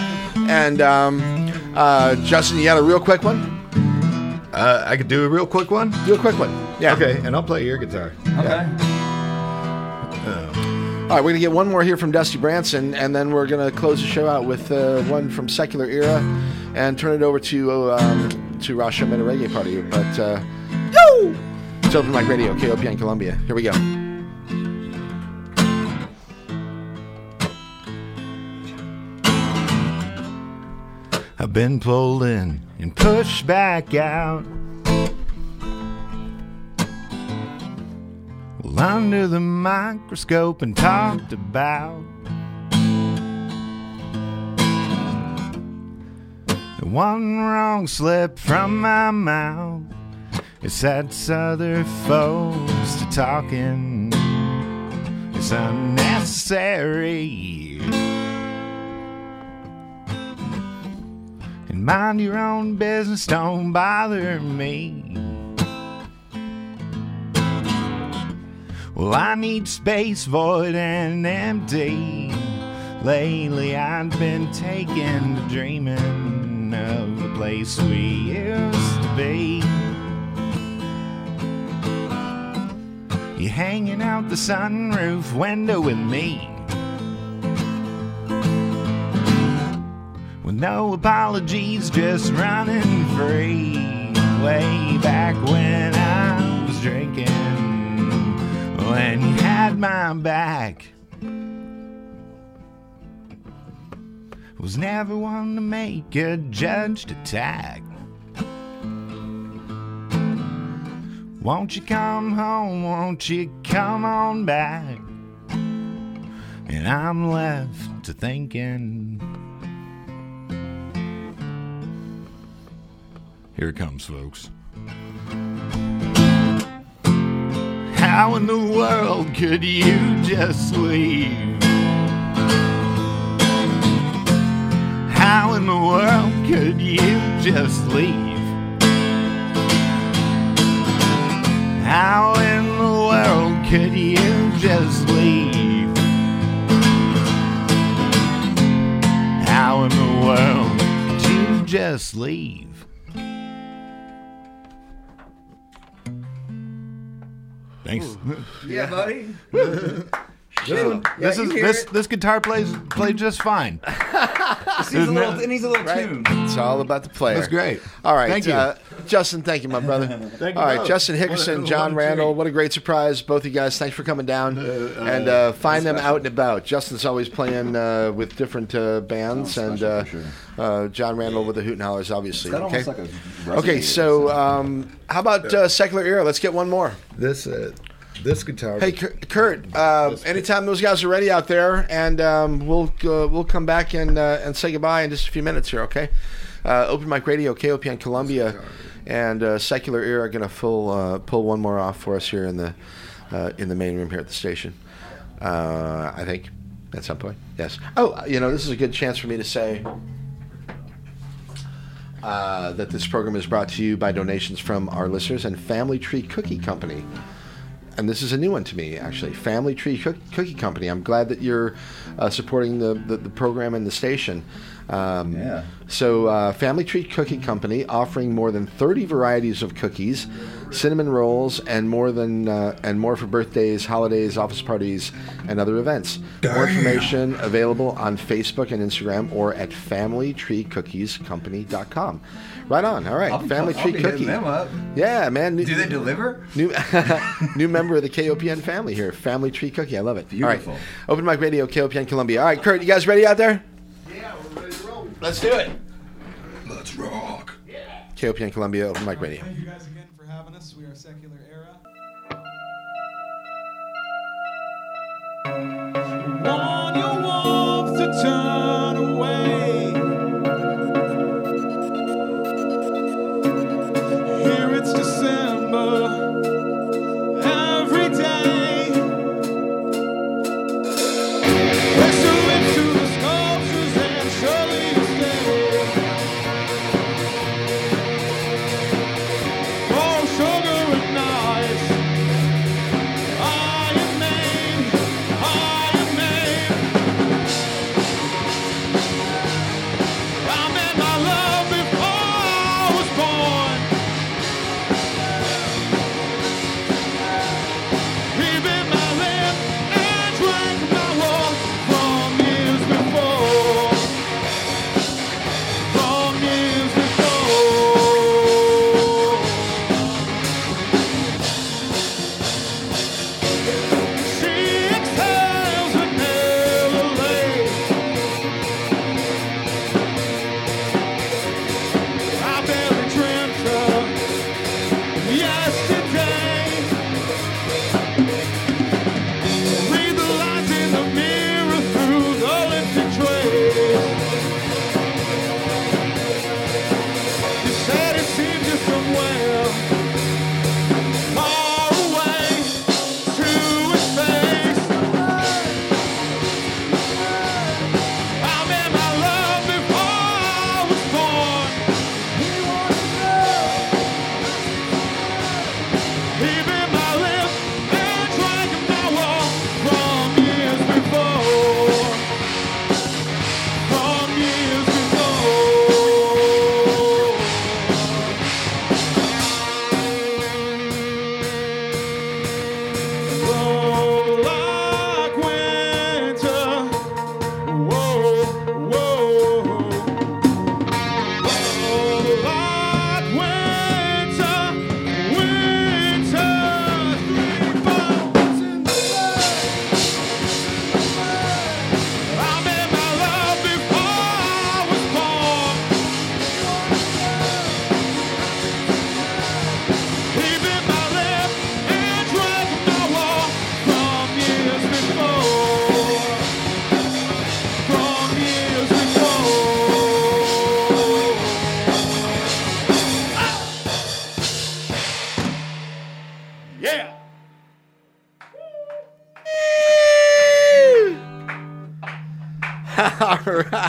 And, um, uh, Justin, you got a real quick one? Uh, I could do a real quick one. Do a quick one. Yeah. Okay, and I'll play your guitar. Okay. All right, we're gonna get one more here from Dusty Branson, and then we're gonna close the show out with uh, one from Secular Era, and turn it over to um, to Rasha Meta Reggae Party. But uh, yo, it's Open Mic Radio, KOPN Columbia. Here we go. I've been pulled in and pushed back out. Well, under the microscope and talked about. One wrong slip from my mouth. It sets other folks to talking. It's unnecessary. And mind your own business, don't bother me. Well, I need space, void, and empty. Lately, I've been taken to dreaming of the place we used to be. You're hanging out the sunroof window with me. With no apologies, just running free. Way back when I was drinking, when you had my back. Was never one to make a judged attack. Won't you come home? Won't you come on back? And I'm left to thinking. Here it comes, folks. How in the world could you just leave? How in the world could you just leave? How in the world could you just leave? How in the world could you just leave? Thanks. Yeah, buddy. This, one, Yeah, this is this it. this guitar plays played just fine. It needs a little, it? it needs a little Right. tune. It's all about the player. That's great. All right, Thank you. Uh, Justin. Thank you, my brother. Thank you All right, both. Justin What a- Hickerson, what John Randall. What a great surprise, both of you guys. Thanks for coming down and uh, find them out and about. Justin's always playing uh, with different uh, bands, and uh, uh, John Randall with the Hooten Hallers, obviously. That Okay. like a Okay, so um, how about uh, Secular Era? Let's get one more. This uh, this guitar. Hey, Kur- Kurt. Uh, anytime those guys are ready out there, and um, we'll uh, we'll come back and uh, and say goodbye in just a few minutes here. Okay. Uh, Open Mic Radio, KOPN Columbia, and uh, Secular Era are going to full uh, pull one more off for us here in the uh, in the main room here at the station. Uh, I think at some point. Yes. Oh, you know, this is a good chance for me to say. Uh, that this program is brought to you by donations from our listeners and Family Tree Cookie Company and this is a new one to me actually. Family tree cookie company. I'm glad that you're uh, supporting the, the, the program and the station um, Yeah. so uh, family tree cookie company offering more than 30 varieties of cookies cinnamon rolls and more than uh, and more for birthdays holidays office parties and other events more information available on facebook and instagram or at familytreecookiescompany.com right on all right family tree cookie yeah man Do they deliver? New new member of the KOPN family here. Family Tree Cookie. I love it. Beautiful. All right. Open Mic Radio, KOPN Columbia. All right, Kurt, you guys ready out there? Yeah, we're ready to roll. Let's do it. Let's rock. Yeah. KOPN Columbia, Open Mic Radio. Thank you guys again for having us. We are Secular Era. Want your warmth to turn away.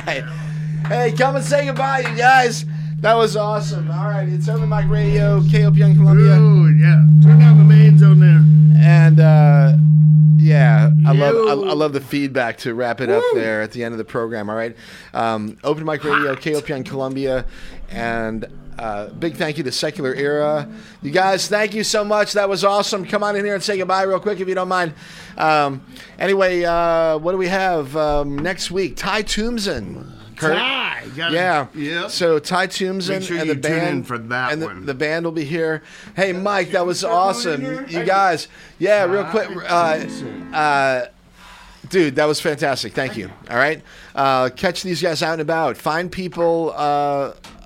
Right. Hey, come and say goodbye, you guys. That was awesome. All right, it's Open Mic Radio, KOPN Columbia. Ooh, yeah. Turn down the mains on there. And uh, yeah, I love I, I love the feedback to wrap it up there at the end of the program. All right, um, Open Mic Radio, KOPN Columbia, and uh, big thank you to Secular Era. You guys, thank you so much. That was awesome. Come on in here and say goodbye real quick if you don't mind. Um, anyway, uh, what do we have um, next week? Ty Tombson. Kurt? Ty, gotta- yeah. yeah. So Ty Tombson Make sure and you the tune band in for that and the, one. the band will be here. Hey, Mike, that was awesome. You guys, yeah, real quick. Uh, uh, dude, that was fantastic. Thank you. All right. Uh, catch these guys out and about. Find people.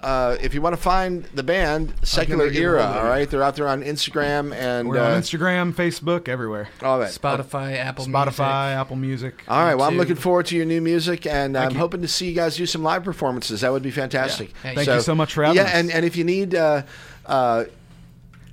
Uh, uh, if you want to find the band, Secular Era, hold of all it. right? They're out there on Instagram and We're uh, on Instagram, Facebook, everywhere. all that. Spotify, Apple Spotify, Apple Music. All right. Well, I'm YouTube. looking forward to your new music, and I'm you. hoping to see you guys do some live performances. That would be fantastic. Yeah. Thank you so much for having yeah, us. and and if you need. Uh, uh,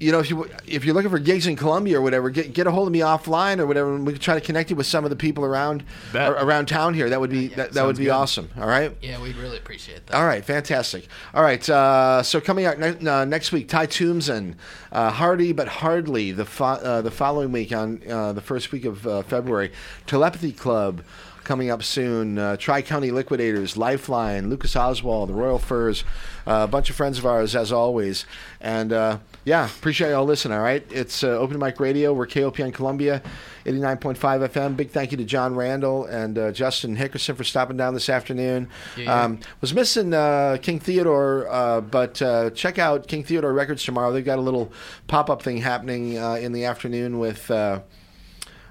you know, if you if you're looking for gigs in Columbia or whatever, get get a hold of me offline or whatever, and we can try to connect you with some of the people around Bet. around town here. That would be that, that would be good. awesome. All right. Yeah, we'd really appreciate that. All right, fantastic. All right, uh, so coming out ne- uh, next week, Ty Tombson, uh, Hardy but Hardly, the fo- uh, the following week on uh, the first week of uh, February, Telepathy Club coming up soon, uh, Tri County Liquidators, Lifeline, Lucas Oswald, the Royal Furs, uh, a bunch of friends of ours as always, and uh, yeah, appreciate y'all listening. All right, it's uh, Open Mic Radio. We're KOPN Columbia, eighty nine point five FM. Big thank you to John Randall and uh, Justin Hickerson for stopping down this afternoon. Yeah. Um, was missing uh, King Theodore, uh, but uh, check out King Theodore Records tomorrow. They've got a little pop up thing happening uh, in the afternoon with.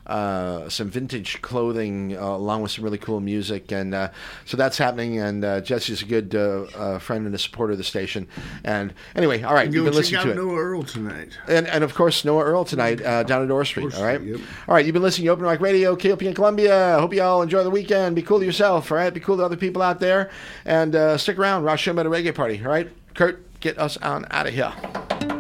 Uh, some vintage clothing uh, along with some really cool music, and uh, so that's happening. And uh, Jesse's a good uh, uh, friend and a supporter of the station. And anyway, all right, you've been listening out to it. Noah Earl tonight. And, and of course, Noah Earl tonight uh, down at Orr Street. All right. Yep. All right. You've been listening to Open Mic Radio, KOPN Columbia. Hope you all enjoy the weekend. Be cool to yourself. All right. Be cool to other people out there. And uh, stick around. Rosh at a reggae party. All right. Kurt, get us on out of here.